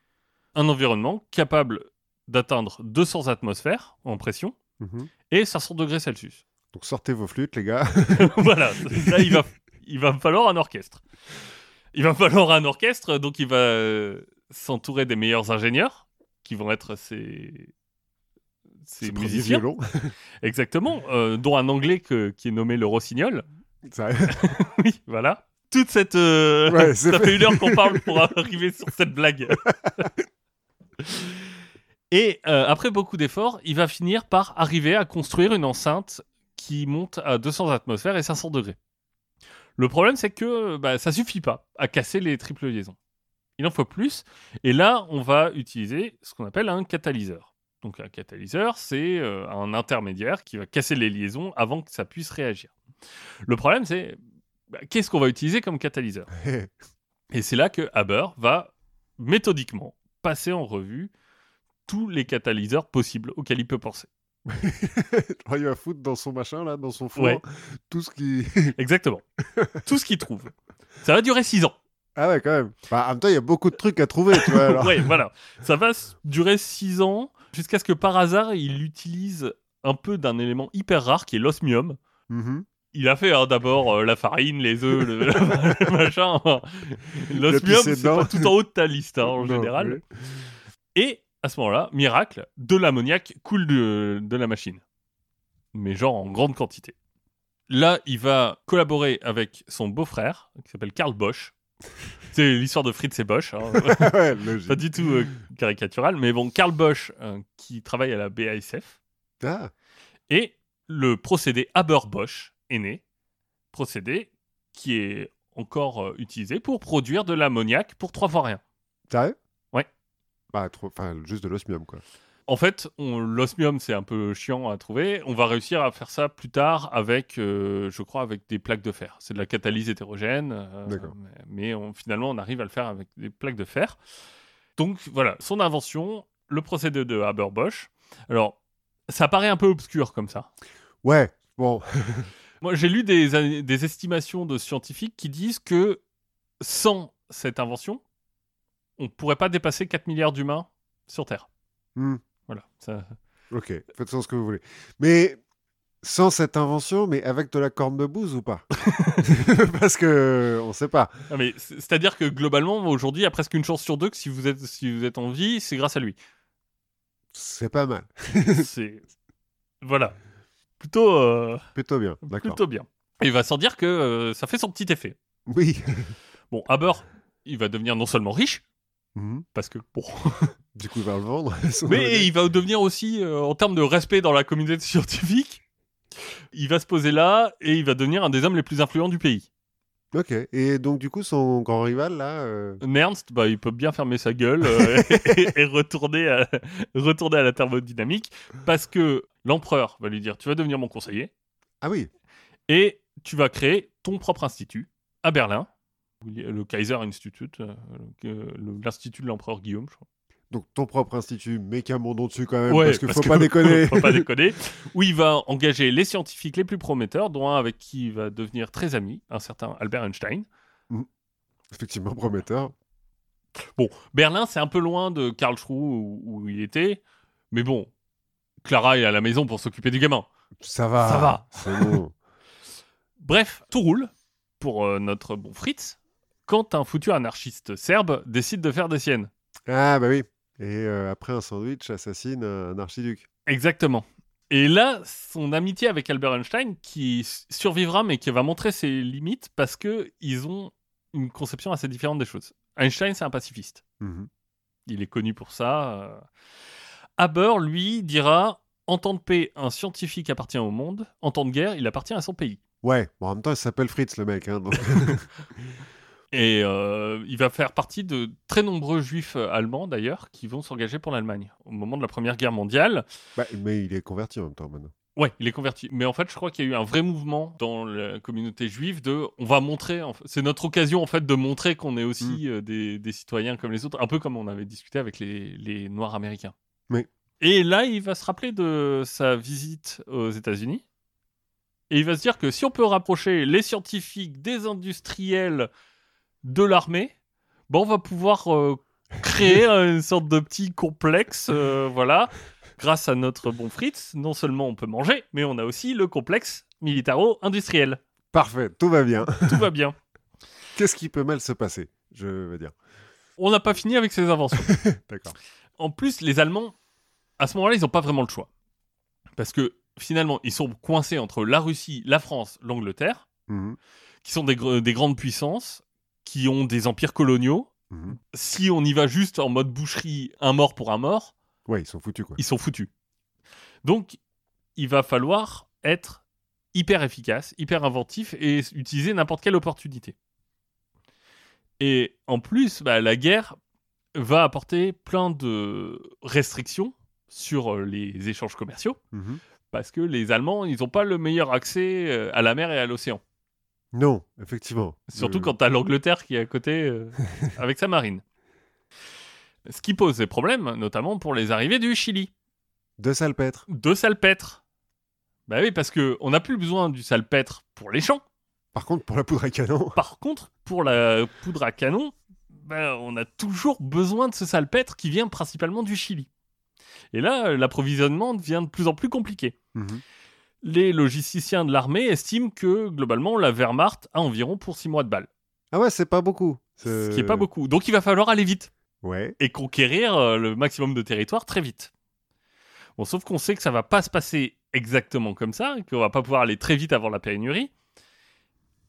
un environnement capable d'atteindre 200 atmosphères en pression Mhm. et 500 degrés Celsius. Donc sortez vos flûtes, les gars. voilà, là, il va, il va me falloir un orchestre. Il va me falloir un orchestre, donc il va euh, s'entourer des meilleurs ingénieurs, qui vont être ses, ses Ce premier musiciens. violon. Exactement, euh, dont un anglais que- qui est nommé le Rossignol. Ça- oui, voilà. Toute cette... euh, Ouais, ça fait. fait une heure qu'on parle pour arriver sur cette blague. Et euh, après beaucoup d'efforts, il va finir par arriver à construire une enceinte qui monte à 200 atmosphères et 500 degrés. Le problème, c'est que bah, ça suffit pas à casser les triples liaisons. Il en faut plus. Et là, on va utiliser ce qu'on appelle un catalyseur. Donc un catalyseur, c'est euh, un intermédiaire qui va casser les liaisons avant que ça puisse réagir. Le problème, c'est bah, qu'est-ce qu'on va utiliser comme catalyseur? Et c'est là que Haber va méthodiquement passer en revue tous les catalyseurs possibles auxquels il peut penser. Il va foutre dans son machin, là, dans son four, Ouais. tout ce qui. Exactement. Tout ce qu'il trouve. Ça va durer 6 ans. Ah ouais, quand même. Bah, en même temps, il y a beaucoup de trucs à trouver, tu vois. alors. Ouais, voilà. Ça va durer 6 ans jusqu'à ce que par hasard, il utilise un peu d'un élément hyper rare qui est l'osmium. Mhm. Il a fait hein, d'abord euh, la farine, les œufs, le, le machin. L'osmium, c'est pas tout en haut de ta liste hein, en Non, général. oui. Et à ce moment-là, miracle, de l'ammoniac coule de, de la machine. Mais genre en grande quantité. Là, il va collaborer avec son beau-frère, qui s'appelle Karl Bosch. C'est l'histoire de Fritz et Bosch. hein. ouais. Pas du tout euh, caricatural. Mais bon, Karl Bosch, euh, qui travaille à la BASF. Ah, Et le procédé Haber-Bosch est né. Procédé qui est encore euh, utilisé pour produire de l'ammoniac pour trois fois rien. sérieux? Ouais. Bah, trop... juste de l'osmium, quoi. En fait, l'osmium, c'est un peu chiant à trouver. On va réussir à faire ça plus tard avec, euh, je crois, avec des plaques de fer. C'est de la catalyse hétérogène. euh. Mais, on- finalement, on arrive à le faire avec des plaques de fer. Donc voilà, son invention, le procédé de Haber-Bosch. Alors, ça paraît un peu obscur comme ça. Ouais, bon. Moi, j'ai lu des, des estimations de scientifiques qui disent que sans cette invention, on pourrait pas dépasser 4 milliards d'humains sur Terre. Hmm. Voilà. Ça... Ok, faites ce que vous voulez. Mais sans cette invention, mais avec de la corne de bouse ou pas? Parce que on sait pas. Ah, mais c'est- c'est-à-dire que globalement, aujourd'hui, il y a presque une chance sur deux que si vous êtes, si vous êtes en vie, c'est grâce à lui. C'est pas mal. c'est voilà, plutôt, euh, Plutôt bien. D'accord. plutôt bien. Et il va sans dire que euh, ça fait son petit effet. Oui. Bon, Haber, il va devenir non seulement riche, Mhm. parce que bon, Du coup, il va le vendre. Mais il va devenir aussi, euh, en termes de respect dans la communauté scientifique, il va se poser là et il va devenir un des hommes les plus influents du pays. Ok. Et donc, du coup, son grand rival, là. euh, Nernst, bah, il peut bien fermer sa gueule euh, et, et retourner, à, retourner à la thermodynamique parce que l'empereur va lui dire Tu vas devenir mon conseiller Ah oui. et tu vas créer ton propre institut à Berlin, le Kaiser Institute, euh, l'institut de l'empereur Guillaume, je crois. Donc, ton propre institut, mais qu'un bon nom dessus quand même. Ouais, parce qu'il faut que- pas déconner. faut pas déconner. Où il va engager les scientifiques les plus prometteurs, dont un avec qui il va devenir très ami, un certain Albert Einstein. Effectivement, prometteur. Bon, Berlin, c'est un peu loin de Karlsruhe où, où il était, mais bon, Clara est à la maison pour s'occuper du gamin. Ça va. Ça va. C'est bon. Bref, tout roule pour euh, notre bon Fritz quand un foutu anarchiste serbe décide de faire des siennes. ah, bah oui. Et euh, après, un sandwich assassine un archiduc. Exactement. Et là, son amitié avec Albert Einstein, qui survivra mais qui va montrer ses limites parce que ils ont une conception assez différente des choses. Einstein, c'est un pacifiste. Mhm. Il est connu pour ça. euh. Haber, lui, dira en temps de paix, un scientifique appartient au monde. En temps de guerre, il appartient à son pays. Ouais. Bon, en même temps, il s'appelle Fritz, le mec. Hein, donc... Et euh, il va faire partie de très nombreux juifs euh, allemands, d'ailleurs, qui vont s'engager pour l'Allemagne. Au moment de la Première Guerre mondiale, Bah, mais il est converti en même temps maintenant. Ouais, il est converti. Mais en fait, je crois qu'il y a eu un vrai mouvement dans la communauté juive de, on va montrer, en fait- c'est notre occasion en fait de montrer qu'on est aussi euh, des, des citoyens comme les autres, un peu comme on avait discuté avec les, les Noirs américains. Oui. Et là, il va se rappeler de sa visite aux États-Unis. Et il va se dire que si on peut rapprocher les scientifiques des industriels de l'armée, bon, on va pouvoir euh, créer une sorte de petit complexe, euh, voilà, grâce à notre bon Fritz, non seulement on peut manger, mais on a aussi le complexe militaro-industriel. Parfait, tout va bien. Tout va bien. Qu'est-ce qui peut mal se passer Je veux dire? On n'a pas fini avec ces inventions. D'accord. En plus, les Allemands, à ce moment-là, ils n'ont pas vraiment le choix. Parce que finalement, ils sont coincés entre la Russie, la France, l'Angleterre, Mhm. qui sont des grandes puissances, qui ont des empires coloniaux. Mhm. Si on y va juste en mode boucherie, un mort pour un mort, Ouais, ils sont foutus, quoi. ils sont foutus. Donc, il va falloir être hyper efficace, hyper inventif et utiliser n'importe quelle opportunité. Et en plus, bah, la guerre va apporter plein de restrictions sur euh, les échanges commerciaux Mhm. parce que les Allemands, ils n'ont pas le meilleur accès euh, à la mer et à l'océan. Non, effectivement. Surtout Euh, quand t'as l'Angleterre qui est à côté euh, avec sa marine. Ce qui pose des problèmes, notamment pour les arrivées du Chili. De salpêtre. de salpêtre. Bah oui, parce que on n'a plus besoin du salpêtre pour les champs. Par contre, pour la poudre à canon. Par contre, pour la poudre à canon, bah, on a toujours besoin de ce salpêtre qui vient principalement du Chili. Et là, euh, l'approvisionnement devient de plus en plus compliqué. Mhm. Les logisticiens de l'armée estiment que globalement, la Wehrmacht a environ pour 6 mois de balles. Ah ouais, c'est pas beaucoup. Ce qui est pas beaucoup. Donc il va falloir aller vite Ouais. et conquérir euh, le maximum de territoire très vite. Bon, sauf qu'on sait que ça va pas se passer exactement comme ça, qu'on va pas pouvoir aller très vite avant la pénurie,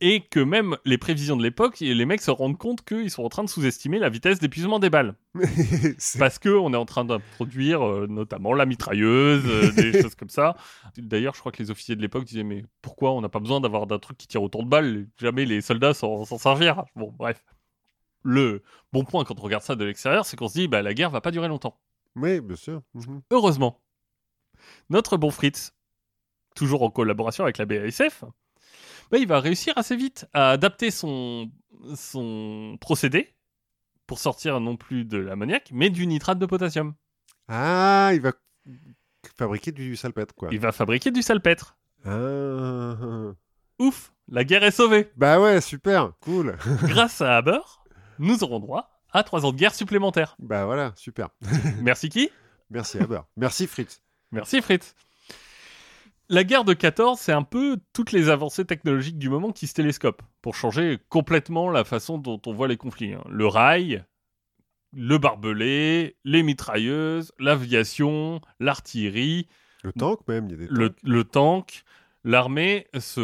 et que même les prévisions de l'époque, les mecs se rendent compte qu'ils sont en train de sous-estimer la vitesse d'épuisement des balles, parce que on est en train d'introduire euh, notamment la mitrailleuse, euh, des choses comme ça. D'ailleurs, je crois que les officiers de l'époque disaient mais pourquoi on n'a pas besoin d'avoir d'un truc qui tire autant de balles? Jamais les soldats s'en s'en servir. Bon, bref. Le bon point quand on regarde ça de l'extérieur, c'est qu'on se dit bah la guerre va pas durer longtemps. Oui, bien sûr. Mhm. Heureusement, notre bon Fritz, toujours en collaboration avec la BASF, bah, il va réussir assez vite à adapter son, son procédé pour sortir non plus de l'ammoniac, mais du nitrate de potassium. Ah, il va fabriquer du salpêtre, quoi. Il va fabriquer du salpêtre. Ah. Ouf, la guerre est sauvée. Bah ouais, super, cool. Grâce à Haber, nous aurons droit à trois ans de guerre supplémentaires. bah voilà, super. Merci qui? Merci Haber. Merci Fritz. Merci Fritz. La guerre de 14, c'est un peu toutes les avancées technologiques du moment qui se télescopent pour changer complètement la façon dont on voit les conflits. hein. Le rail, le barbelé, les mitrailleuses, l'aviation, l'artillerie, Le tank même, il y a des le, tanks. le tank. L'armée se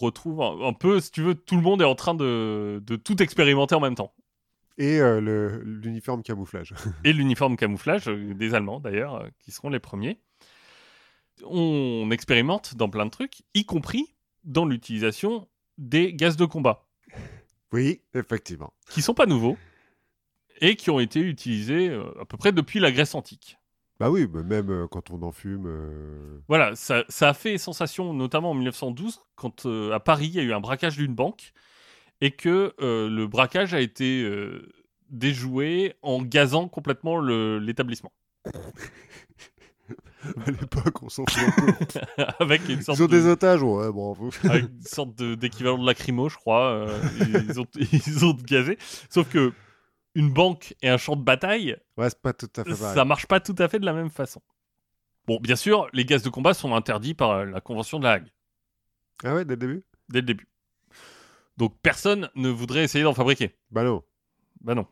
retrouve un, un peu, si tu veux, tout le monde est en train de, de tout expérimenter en même temps. Et euh, l'uniforme camouflage. et l'uniforme camouflage euh, des Allemands d'ailleurs, euh, qui seront les premiers. On expérimente dans plein de trucs, y compris dans l'utilisation des gaz de combat, Oui, effectivement. qui sont pas nouveaux et qui ont été utilisés euh, à peu près depuis la Grèce antique. Bah oui, bah même euh, quand on en fume. euh, Voilà, ça, ça a fait sensation, notamment en 1912, quand euh, à Paris, il y a eu un braquage d'une banque et que euh, le braquage a été déjoué en gazant complètement l'établissement. À l'époque, on s'en fout un peu. avec une sorte Ils ont de- des otages, ouais, bravo. avec une sorte de- d'équivalent de, lacrymo, je crois. euh, ils, ont, ils ont gazé. Sauf que une banque et un champ de bataille, Ouais, c'est pas tout à fait pareil. ça marche pas tout à fait de la même façon. Bon, bien sûr, les gaz de combat sont interdits par la Convention de la Hague, Ah ouais, dès le début? Dès le début. Donc personne ne voudrait essayer d'en fabriquer. Bah non. Bah non.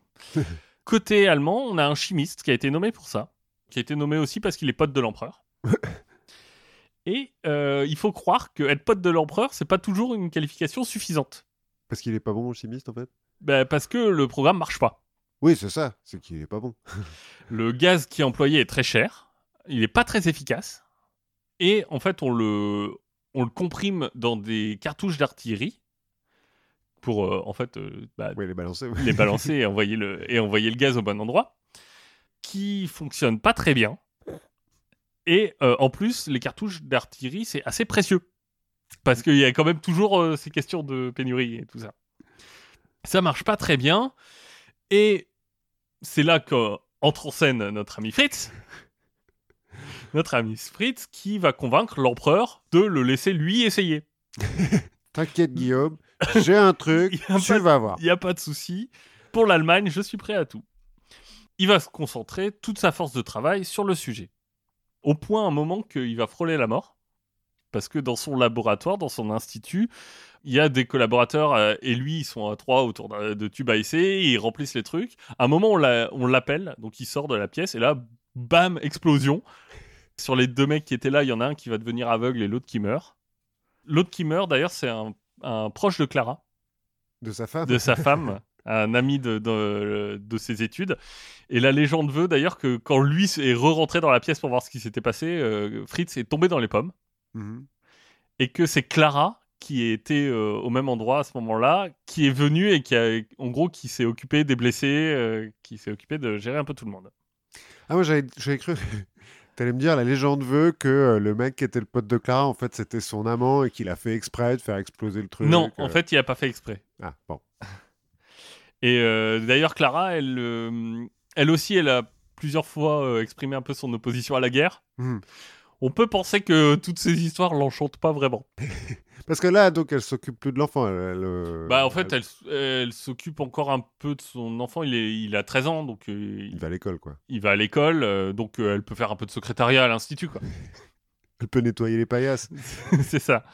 Côté allemand, on a un chimiste qui a été nommé pour ça, qui a été nommé aussi parce qu'il est pote de l'empereur. Et euh, il faut croire que être pote de l'empereur, c'est pas toujours une qualification suffisante. Parce qu'il est pas bon, le chimiste, en fait? Bah, parce que le programme marche pas. Oui, c'est ça, c'est qu'il est pas bon. Le gaz qui est employé est très cher, il est pas très efficace, et en fait on le, on le comprime dans des cartouches d'artillerie pour euh, en fait euh, bah, est balancé. les balancer et envoyer, le, et envoyer le gaz au bon endroit, qui fonctionne pas très bien. Et euh, en plus, les cartouches d'artillerie, c'est assez précieux. Parce qu'il y a quand même toujours euh, ces questions de pénurie et tout ça. Ça marche pas très bien. Et c'est là qu'entre en scène notre ami Fritz. Notre ami Fritz qui va convaincre l'empereur de le laisser lui essayer. T'inquiète, Guillaume, j'ai un truc, tu pas- vas voir. Il n'y a pas de souci. Pour l'Allemagne, je suis prêt à tout. Il va se concentrer toute sa force de travail sur le sujet. Au point, à un moment, qu'il va frôler la mort. Parce que dans son laboratoire, dans son institut, il y a des collaborateurs euh, et lui, ils sont à trois autour de tubes à essai, ils remplissent les trucs. À un moment, on l'appelle, donc il sort de la pièce et là, bam, explosion. Sur les deux mecs qui étaient là, il y en a un qui va devenir aveugle et l'autre qui meurt. L'autre qui meurt, d'ailleurs, c'est un- un proche de Clara De sa femme de sa femme, un ami de, de, de ses études. Et la légende veut d'ailleurs que quand lui est re-rentré dans la pièce pour voir ce qui s'était passé, euh, Fritz est tombé dans les pommes. Mhm. Et que c'est Clara qui était euh, au même endroit à ce moment-là, qui est venue et qui a, en gros, qui s'est occupée des blessés, euh, qui s'est occupée de gérer un peu tout le monde. Ah, moi, j'avais j'avais cru. T'allais me dire, la légende veut que le mec qui était le pote de Clara, en fait, c'était son amant et qu'il a fait exprès de faire exploser le truc. non, en fait, il a pas fait exprès. Ah, bon. Et euh, d'ailleurs, Clara, elle, euh, elle aussi, elle a plusieurs fois euh, exprimé un peu son opposition à la guerre. Mhm. On peut penser que toutes ces histoires l'enchantent pas vraiment. Parce que là, donc, elle s'occupe plus de l'enfant. Elle, elle, Bah, en fait, elle, elle s'occupe encore un peu de son enfant. Il, est, il a 13 ans, donc Il il, va à l'école, quoi. il va à l'école, euh, donc euh, elle peut faire un peu de secrétariat à l'institut, quoi. Elle peut nettoyer les paillasses. C'est ça.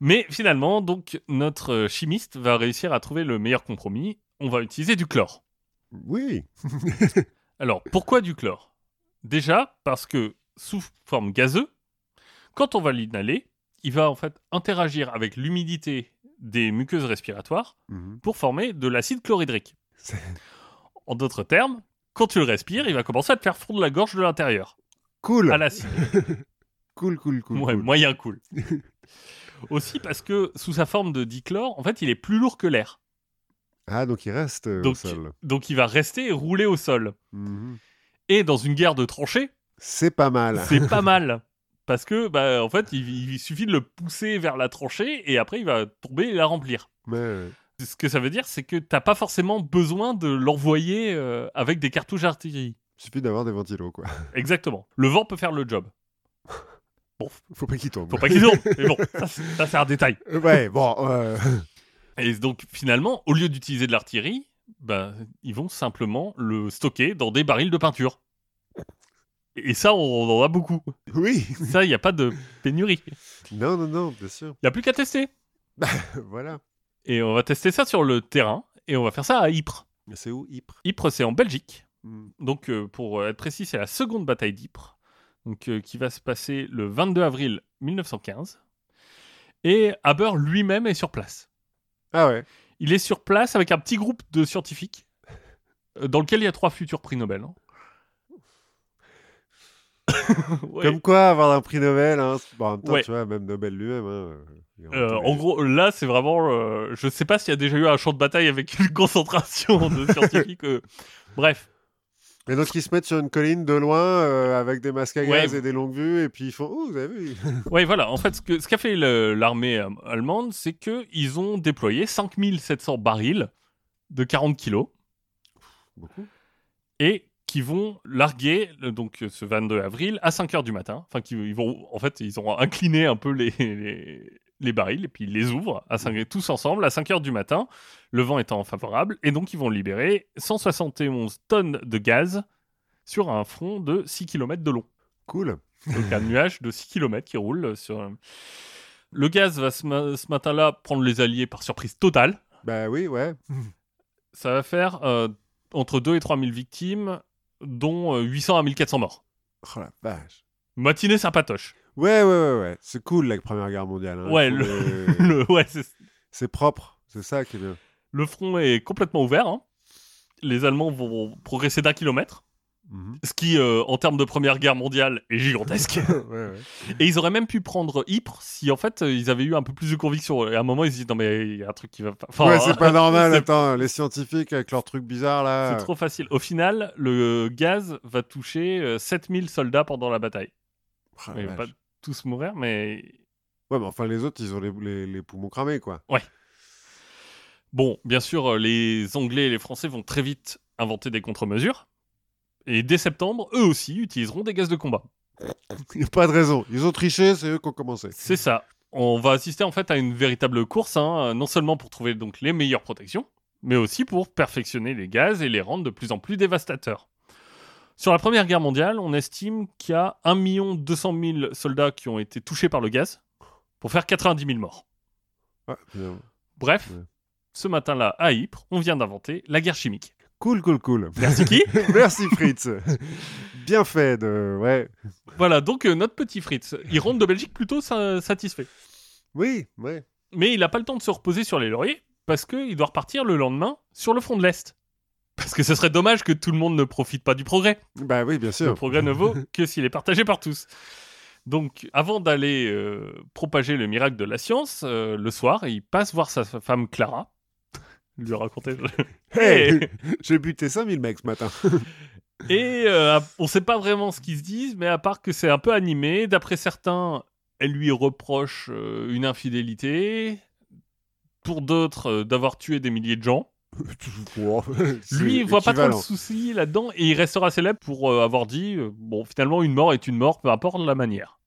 Mais finalement, donc, notre euh, chimiste va réussir à trouver le meilleur compromis. On va utiliser du chlore. Oui. Alors, pourquoi du chlore? Déjà, parce que sous forme gazeuse, quand on va l'inhaler, il va en fait interagir avec l'humidité des muqueuses respiratoires Mhm. pour former de l'acide chlorhydrique. En d'autres termes, quand tu le respires, il va commencer à te faire fondre la gorge de l'intérieur Cool. à l'acide. Cool, cool, cool. Ouais, cool. moyen cool. Aussi parce que sous sa forme de dichlore, en fait, il est plus lourd que l'air. Ah, donc il reste euh, au Donc, sol. donc il va rester et rouler au sol. Mhm. Et dans une guerre de tranchées, C'est pas mal. c'est pas mal. Parce que, bah, en fait, il, il suffit de le pousser vers la tranchée et après, il va tomber et la remplir. Mais, Ce que ça veut dire, c'est que t'as pas forcément besoin de l'envoyer euh, avec des cartouches d'artillerie. il suffit d'avoir des ventilos, quoi. Exactement. Le vent peut faire le job. Bon, Faut pas qu'il tombe. faut pas qu'il tourne, mais bon, ça, c'est- un détail. Euh, Ouais, bon. euh, Et donc, finalement, au lieu d'utiliser de l'artillerie, bah, ils vont simplement le stocker dans des barils de peinture. Et ça, on en a beaucoup. Oui. Ça, il n'y a pas de pénurie. Non, non, non, bien sûr. Il n'y a plus qu'à tester. voilà. Et on va tester ça sur le terrain. Et on va faire ça à Ypres. Mais c'est où Ypres? Ypres, c'est en Belgique. Hmm. Donc, euh, pour être précis, c'est la seconde bataille d'Ypres. Donc, euh, qui va se passer le 22 avril 1915. Et Haber lui-même est sur place. Ah ouais. Il est sur place avec un petit groupe de scientifiques euh, dans lequel il y a trois futurs prix Nobel. hein. Ouais. Comme quoi, avoir un prix Nobel, hein, bon, en même temps, Ouais. tu vois, même Nobel lui-même. hein, Euh, en gros, là, c'est vraiment. euh, je sais pas s'il y a déjà eu un champ de bataille avec une concentration de scientifiques. euh. Bref, Et donc, ils se mettent sur une colline de loin euh, avec des masques à Ouais. gaz et des longues vues, et puis ils font Oh, vous avez vu ouais, voilà. En fait, ce que- ce qu'a fait l'armée euh, allemande, c'est qu'ils ont déployé 5700 barils de 40 kilos Beaucoup. et qui vont larguer donc ce 22 avril à 5 heures du matin. Enfin, qui, ils vont, en fait, ils ont incliné un peu les, les, les barils et puis ils les ouvrent à 5 tous ensemble à 5 heures du matin, le vent étant favorable. Et donc, ils vont libérer 171 tonnes de gaz sur un front de 6 km de long. Cool. Donc, un nuage de 6 km qui roule sur. Le gaz va ce, ma- ce matin-là prendre les Alliés par surprise totale. Bah oui, ouais. Ça va faire euh, entre 2 et 3 000 victimes, dont euh, 800 à 1400 morts. Oh la vache. Matinée sympatoche. Ouais, ouais, ouais, ouais. C'est cool la Première Guerre mondiale. hein. Ouais, le- ouais, c'est- C'est propre. C'est ça qui est bien. le front est complètement ouvert. hein. Les Allemands vont progresser d'un kilomètre, Mhm. ce qui, euh, en termes de Première Guerre mondiale, est gigantesque. ouais, ouais. et ils auraient même pu prendre Ypres si, en fait, euh, ils avaient eu un peu plus de conviction. Et à un moment, ils se disent non mais il y a un truc qui va pas. Enfin, ouais, c'est pas normal. c'est- Attends, les scientifiques avec leurs trucs bizarres là. C'est trop facile. Au final, le gaz va toucher euh, 7000 soldats pendant la bataille. Oh pas vache. Tous mourir, mais Ouais, mais enfin, les autres, ils ont les, les- les poumons cramés, quoi. Bon, bien sûr, euh, les Anglais et les Français vont très vite inventer des contre-mesures. Et dès septembre, eux aussi utiliseront des gaz de combat. Il n'y a pas de raison. Ils ont triché, c'est eux qui ont commencé. C'est ça. On va assister en fait à une véritable course, hein, non seulement pour trouver donc les meilleures protections, mais aussi pour perfectionner les gaz et les rendre de plus en plus dévastateurs. Sur la Première Guerre mondiale, on estime qu'il y a 1 200 000 soldats qui ont été touchés par le gaz, pour faire 90 000 morts. Ouais, bien. Bref, Ouais. ce matin-là, à Ypres, on vient d'inventer la guerre chimique. Cool, cool, cool. Merci qui Merci Fritz. Bien fait de. Ouais. Voilà, donc euh, notre petit Fritz, il rentre de Belgique plutôt sa- satisfait. Oui, ouais. Mais il n'a pas le temps de se reposer sur les lauriers, parce qu'il doit repartir le lendemain sur le front de l'Est. Parce que ce serait dommage que tout le monde ne profite pas du progrès. Bah oui, bien Le sûr. progrès ne vaut que s'il est partagé par tous. Donc, avant d'aller euh, propager le miracle de la science, euh, le soir, il passe voir sa femme Clara. lui raconter. Hey, j'ai buté 5000 mecs ce matin. Et euh, on sait pas vraiment ce qu'ils se disent, mais à part que c'est un peu animé, d'après certains, elle lui reproche une infidélité. Pour d'autres, d'avoir tué des milliers de gens. Lui, il voit pas trop le souci là-dedans et il restera célèbre pour euh, avoir dit euh, bon, finalement, une mort est une mort, peu importe la manière.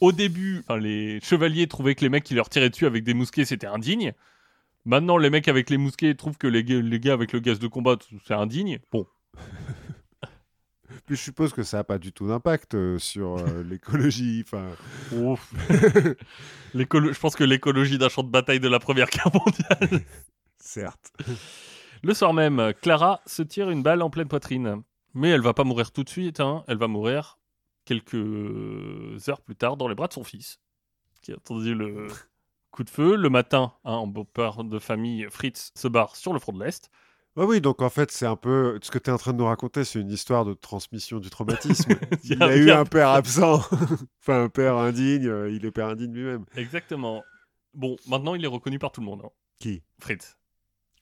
Au début, les chevaliers trouvaient que les mecs qui leur tiraient dessus avec des mousquets, c'était indigne. Maintenant, les mecs avec les mousquets trouvent que les gars, les gars avec le gaz de combat, c'est indigne. Bon, Puis je suppose que ça n'a pas du tout d'impact euh, sur euh, l'écologie. Enfin, je pense que l'écologie d'un champ de bataille de la Première Guerre mondiale. Certes. Le soir même, Clara se tire une balle en pleine poitrine. Mais elle va pas mourir tout de suite, hein. elle va mourir quelques heures plus tard dans les bras de son fils, qui a entendu le coup de feu. Le matin, hein, en beau-père de famille, Fritz se barre sur le front de l'Est. Ouais, oui, donc en fait, c'est un peu. Ce que tu es en train de nous raconter, c'est une histoire de transmission du traumatisme. Il a eu un père absent, enfin un père indigne, euh, il est père indigne lui-même. Exactement. Bon, maintenant il est reconnu par tout le monde, hein. Qui? Fritz.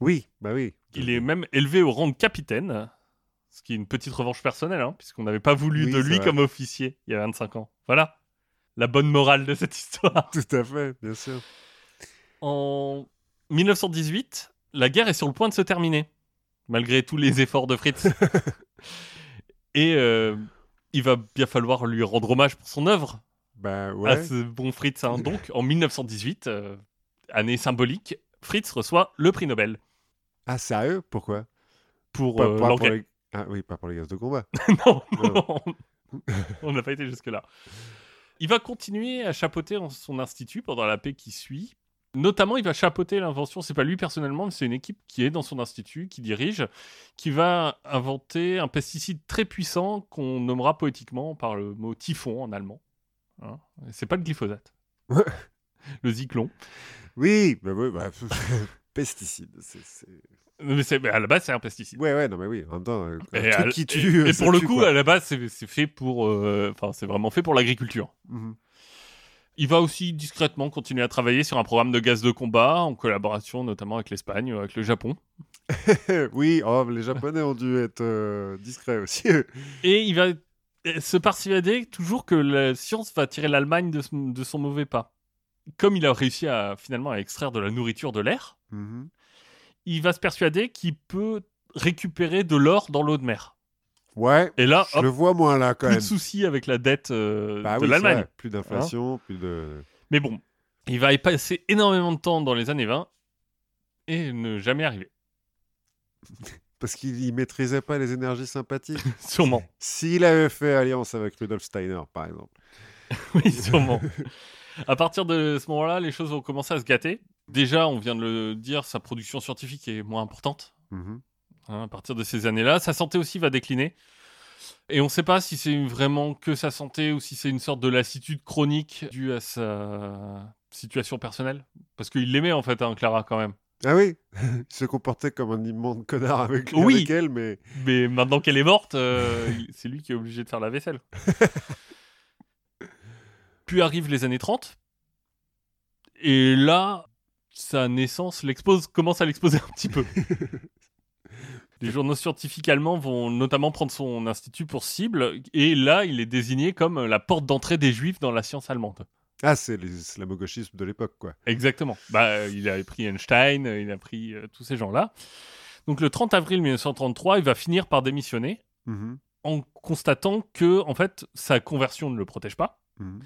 Oui, bah oui. Il est même élevé au rang de capitaine, ce qui est une petite revanche personnelle, hein, puisqu'on n'avait pas voulu Oui, de lui comme officier il y a 25 ans. Voilà la bonne morale de cette histoire. Tout à fait, bien sûr. En 1918, la guerre est sur le point de se terminer, malgré tous les efforts de Fritz. Et euh, il va bien falloir lui rendre hommage pour son œuvre Bah à ouais. ce bon Fritz. hein. Donc, en 1918, euh, année symbolique, Fritz reçoit le prix Nobel Ah, sérieux? Pourquoi? Pour Pas- euh, pas pour les- Ah oui, pas pour les gaz de combat. non, Non. on n'a pas été jusque-là. Il va continuer à chapeauter en- son institut pendant la paix qui suit. Notamment, il va chapeauter l'invention, c'est pas lui personnellement, mais c'est une équipe qui est dans son institut, qui dirige, qui va inventer un pesticide très puissant qu'on nommera poétiquement par le mot typhon en allemand. Hein c'est pas le glyphosate. Le zyklon. Oui, bah oui, bah, pesticide. c'est- Mais, à la base, c'est un pesticide. Ouais, ouais, non, mais oui, en même temps, euh, un Et, truc qui et- tue. et ça pour le tue, coup, quoi. à la base, c'est fait pour. euh, Enfin, c'est vraiment fait pour l'agriculture. Mhm. Il va aussi discrètement continuer à travailler sur un programme de gaz de combat en collaboration notamment avec l'Espagne, euh, avec le Japon. oui, oh, les Japonais ont dû être euh, discrets aussi. Et il va se persuader toujours que la science va tirer l'Allemagne de, de son mauvais pas. Comme il a réussi à finalement à extraire de la nourriture de l'air, Mhm. il va se persuader qu'il peut récupérer de l'or dans l'eau de mer. Ouais, Et là, je le vois moins là quand plus de même. soucis avec la dette euh, Bah de oui, l'Allemagne. Plus d'inflation, plus de. Mais bon, il va y passer énormément de temps dans les années 20 et ne jamais arriver. Parce qu'il il maîtrisait pas les énergies sympathiques. Sûrement. S'il avait fait alliance avec Rudolf Steiner, par exemple. Oui, sûrement. À partir de ce moment-là, les choses vont commencer à se gâter. Déjà, on vient de le dire, sa production scientifique est moins importante. Mhm. hein, à partir de ces années-là, sa santé aussi va décliner. Et on ne sait pas si c'est vraiment que sa santé ou si c'est une sorte de lassitude chronique due à sa situation personnelle. Parce qu'il l'aimait en fait, hein, Clara, quand même. Ah oui Il se comportait comme un immonde connard avec, lui, Oui. avec elle, mais. Mais maintenant qu'elle est morte, euh, c'est lui qui est obligé de faire la vaisselle. Puis arrivent les années 30. Et là, sa naissance l'expose, commence à l'exposer un petit peu. Les journaux scientifiques allemands vont notamment prendre son institut pour cible. Et là, il est désigné comme la porte d'entrée des juifs dans la science allemande. Ah, c'est l'islamo-gauchisme de l'époque, quoi. Exactement. Bah, il a pris Einstein, il a pris euh, tous ces gens-là. Donc le 30 avril 1933, il va finir par démissionner Mhm. en constatant que en fait sa conversion ne le protège pas Mhm.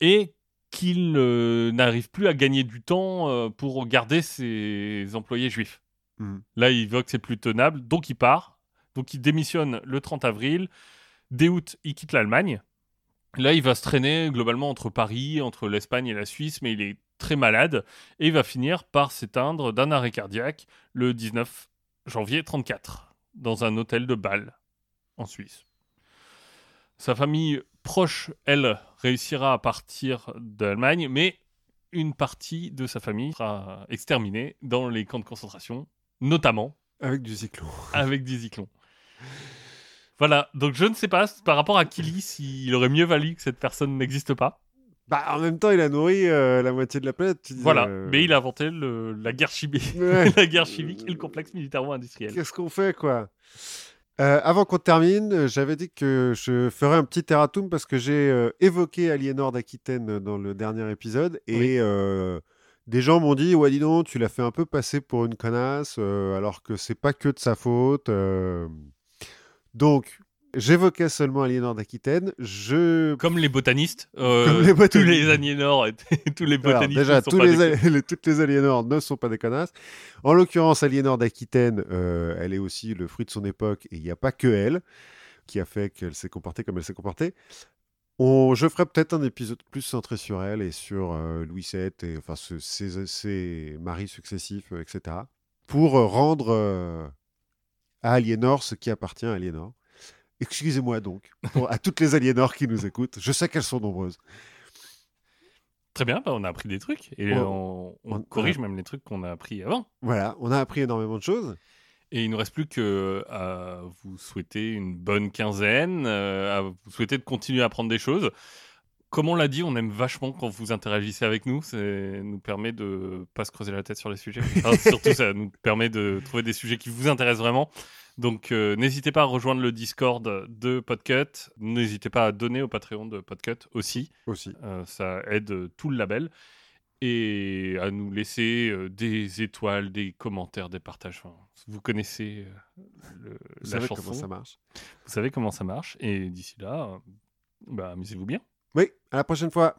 et qu'il euh, n'arrive plus à gagner du temps euh, pour garder ses employés juifs. Mhm. Là, il voit que c'est plus tenable, donc il part. Donc il démissionne le 30 avril. Dès août, il quitte l'Allemagne. Là, il va se traîner globalement entre Paris, entre l'Espagne et la Suisse, mais il est très malade et il va finir par s'éteindre d'un arrêt cardiaque le 19 janvier 34 dans un hôtel de Bâle en Suisse. Sa famille proche, elle, réussira à partir d'Allemagne, mais une partie de sa famille sera exterminée dans les camps de concentration, notamment Avec du cyclone. avec des cyclones. Voilà, donc je ne sais pas par rapport à Killy s'il aurait mieux valu que cette personne n'existe pas. Bah, en même temps, il a nourri euh, la moitié de la planète. tu disais, Voilà, euh, mais il a inventé le- la guerre chimique, Ouais. la guerre chimique et le complexe militaro-industriel. Qu'est-ce qu'on fait, quoi? Euh, Avant qu'on termine, euh, j'avais dit que je ferais un petit erratum parce que j'ai euh, évoqué Aliénor d'Aquitaine dans le dernier épisode et Oui. euh, des gens m'ont dit Ouais, dis donc, tu l'as fait un peu passer pour une connasse alors que c'est pas que de sa faute. Donc, j'évoquais seulement Aliénor d'Aquitaine. Je Comme les botanistes, euh, Comme les botanistes. tous les Aliénors, tous les Alors, botanistes déjà, sont tous pas les, les- toutes les Aliénors ne sont pas des connasses. En l'occurrence, Aliénor d'Aquitaine, euh, elle est aussi le fruit de son époque et il n'y a pas que elle qui a fait qu'elle s'est comportée comme elle s'est comportée. On, je ferai peut-être un épisode plus centré sur elle et sur euh, Louis VII et enfin ce- ses, ses maris successifs, etc. Pour rendre à Aliénor ce qui appartient à Aliénor. Excusez-moi donc pour- à toutes les Aliénors qui nous écoutent. Je sais qu'elles sont nombreuses. Très bien, bah, on a appris des trucs et On- on, on on- corrige même les trucs qu'on a appris avant. Voilà, on a appris énormément de choses. Et il ne reste plus que à vous souhaiter une bonne quinzaine, euh, à vous souhaiter de continuer à apprendre des choses. Comme on l'a dit, on aime vachement quand vous interagissez avec nous. Ça nous permet de pas se creuser la tête sur les sujets. Enfin, surtout, ça nous permet de trouver des sujets qui vous intéressent vraiment. Donc, euh, n'hésitez pas à rejoindre le Discord de Podcut. N'hésitez pas à donner au Patreon de Podcut aussi. Aussi. Euh, ça aide tout le label. Et à nous laisser euh, des étoiles, des commentaires, des partages. Enfin, vous connaissez le- Vous la savez chanson. comment ça marche. Vous savez comment ça marche. Et d'ici là, bah, amusez-vous bien. Oui, à la prochaine fois.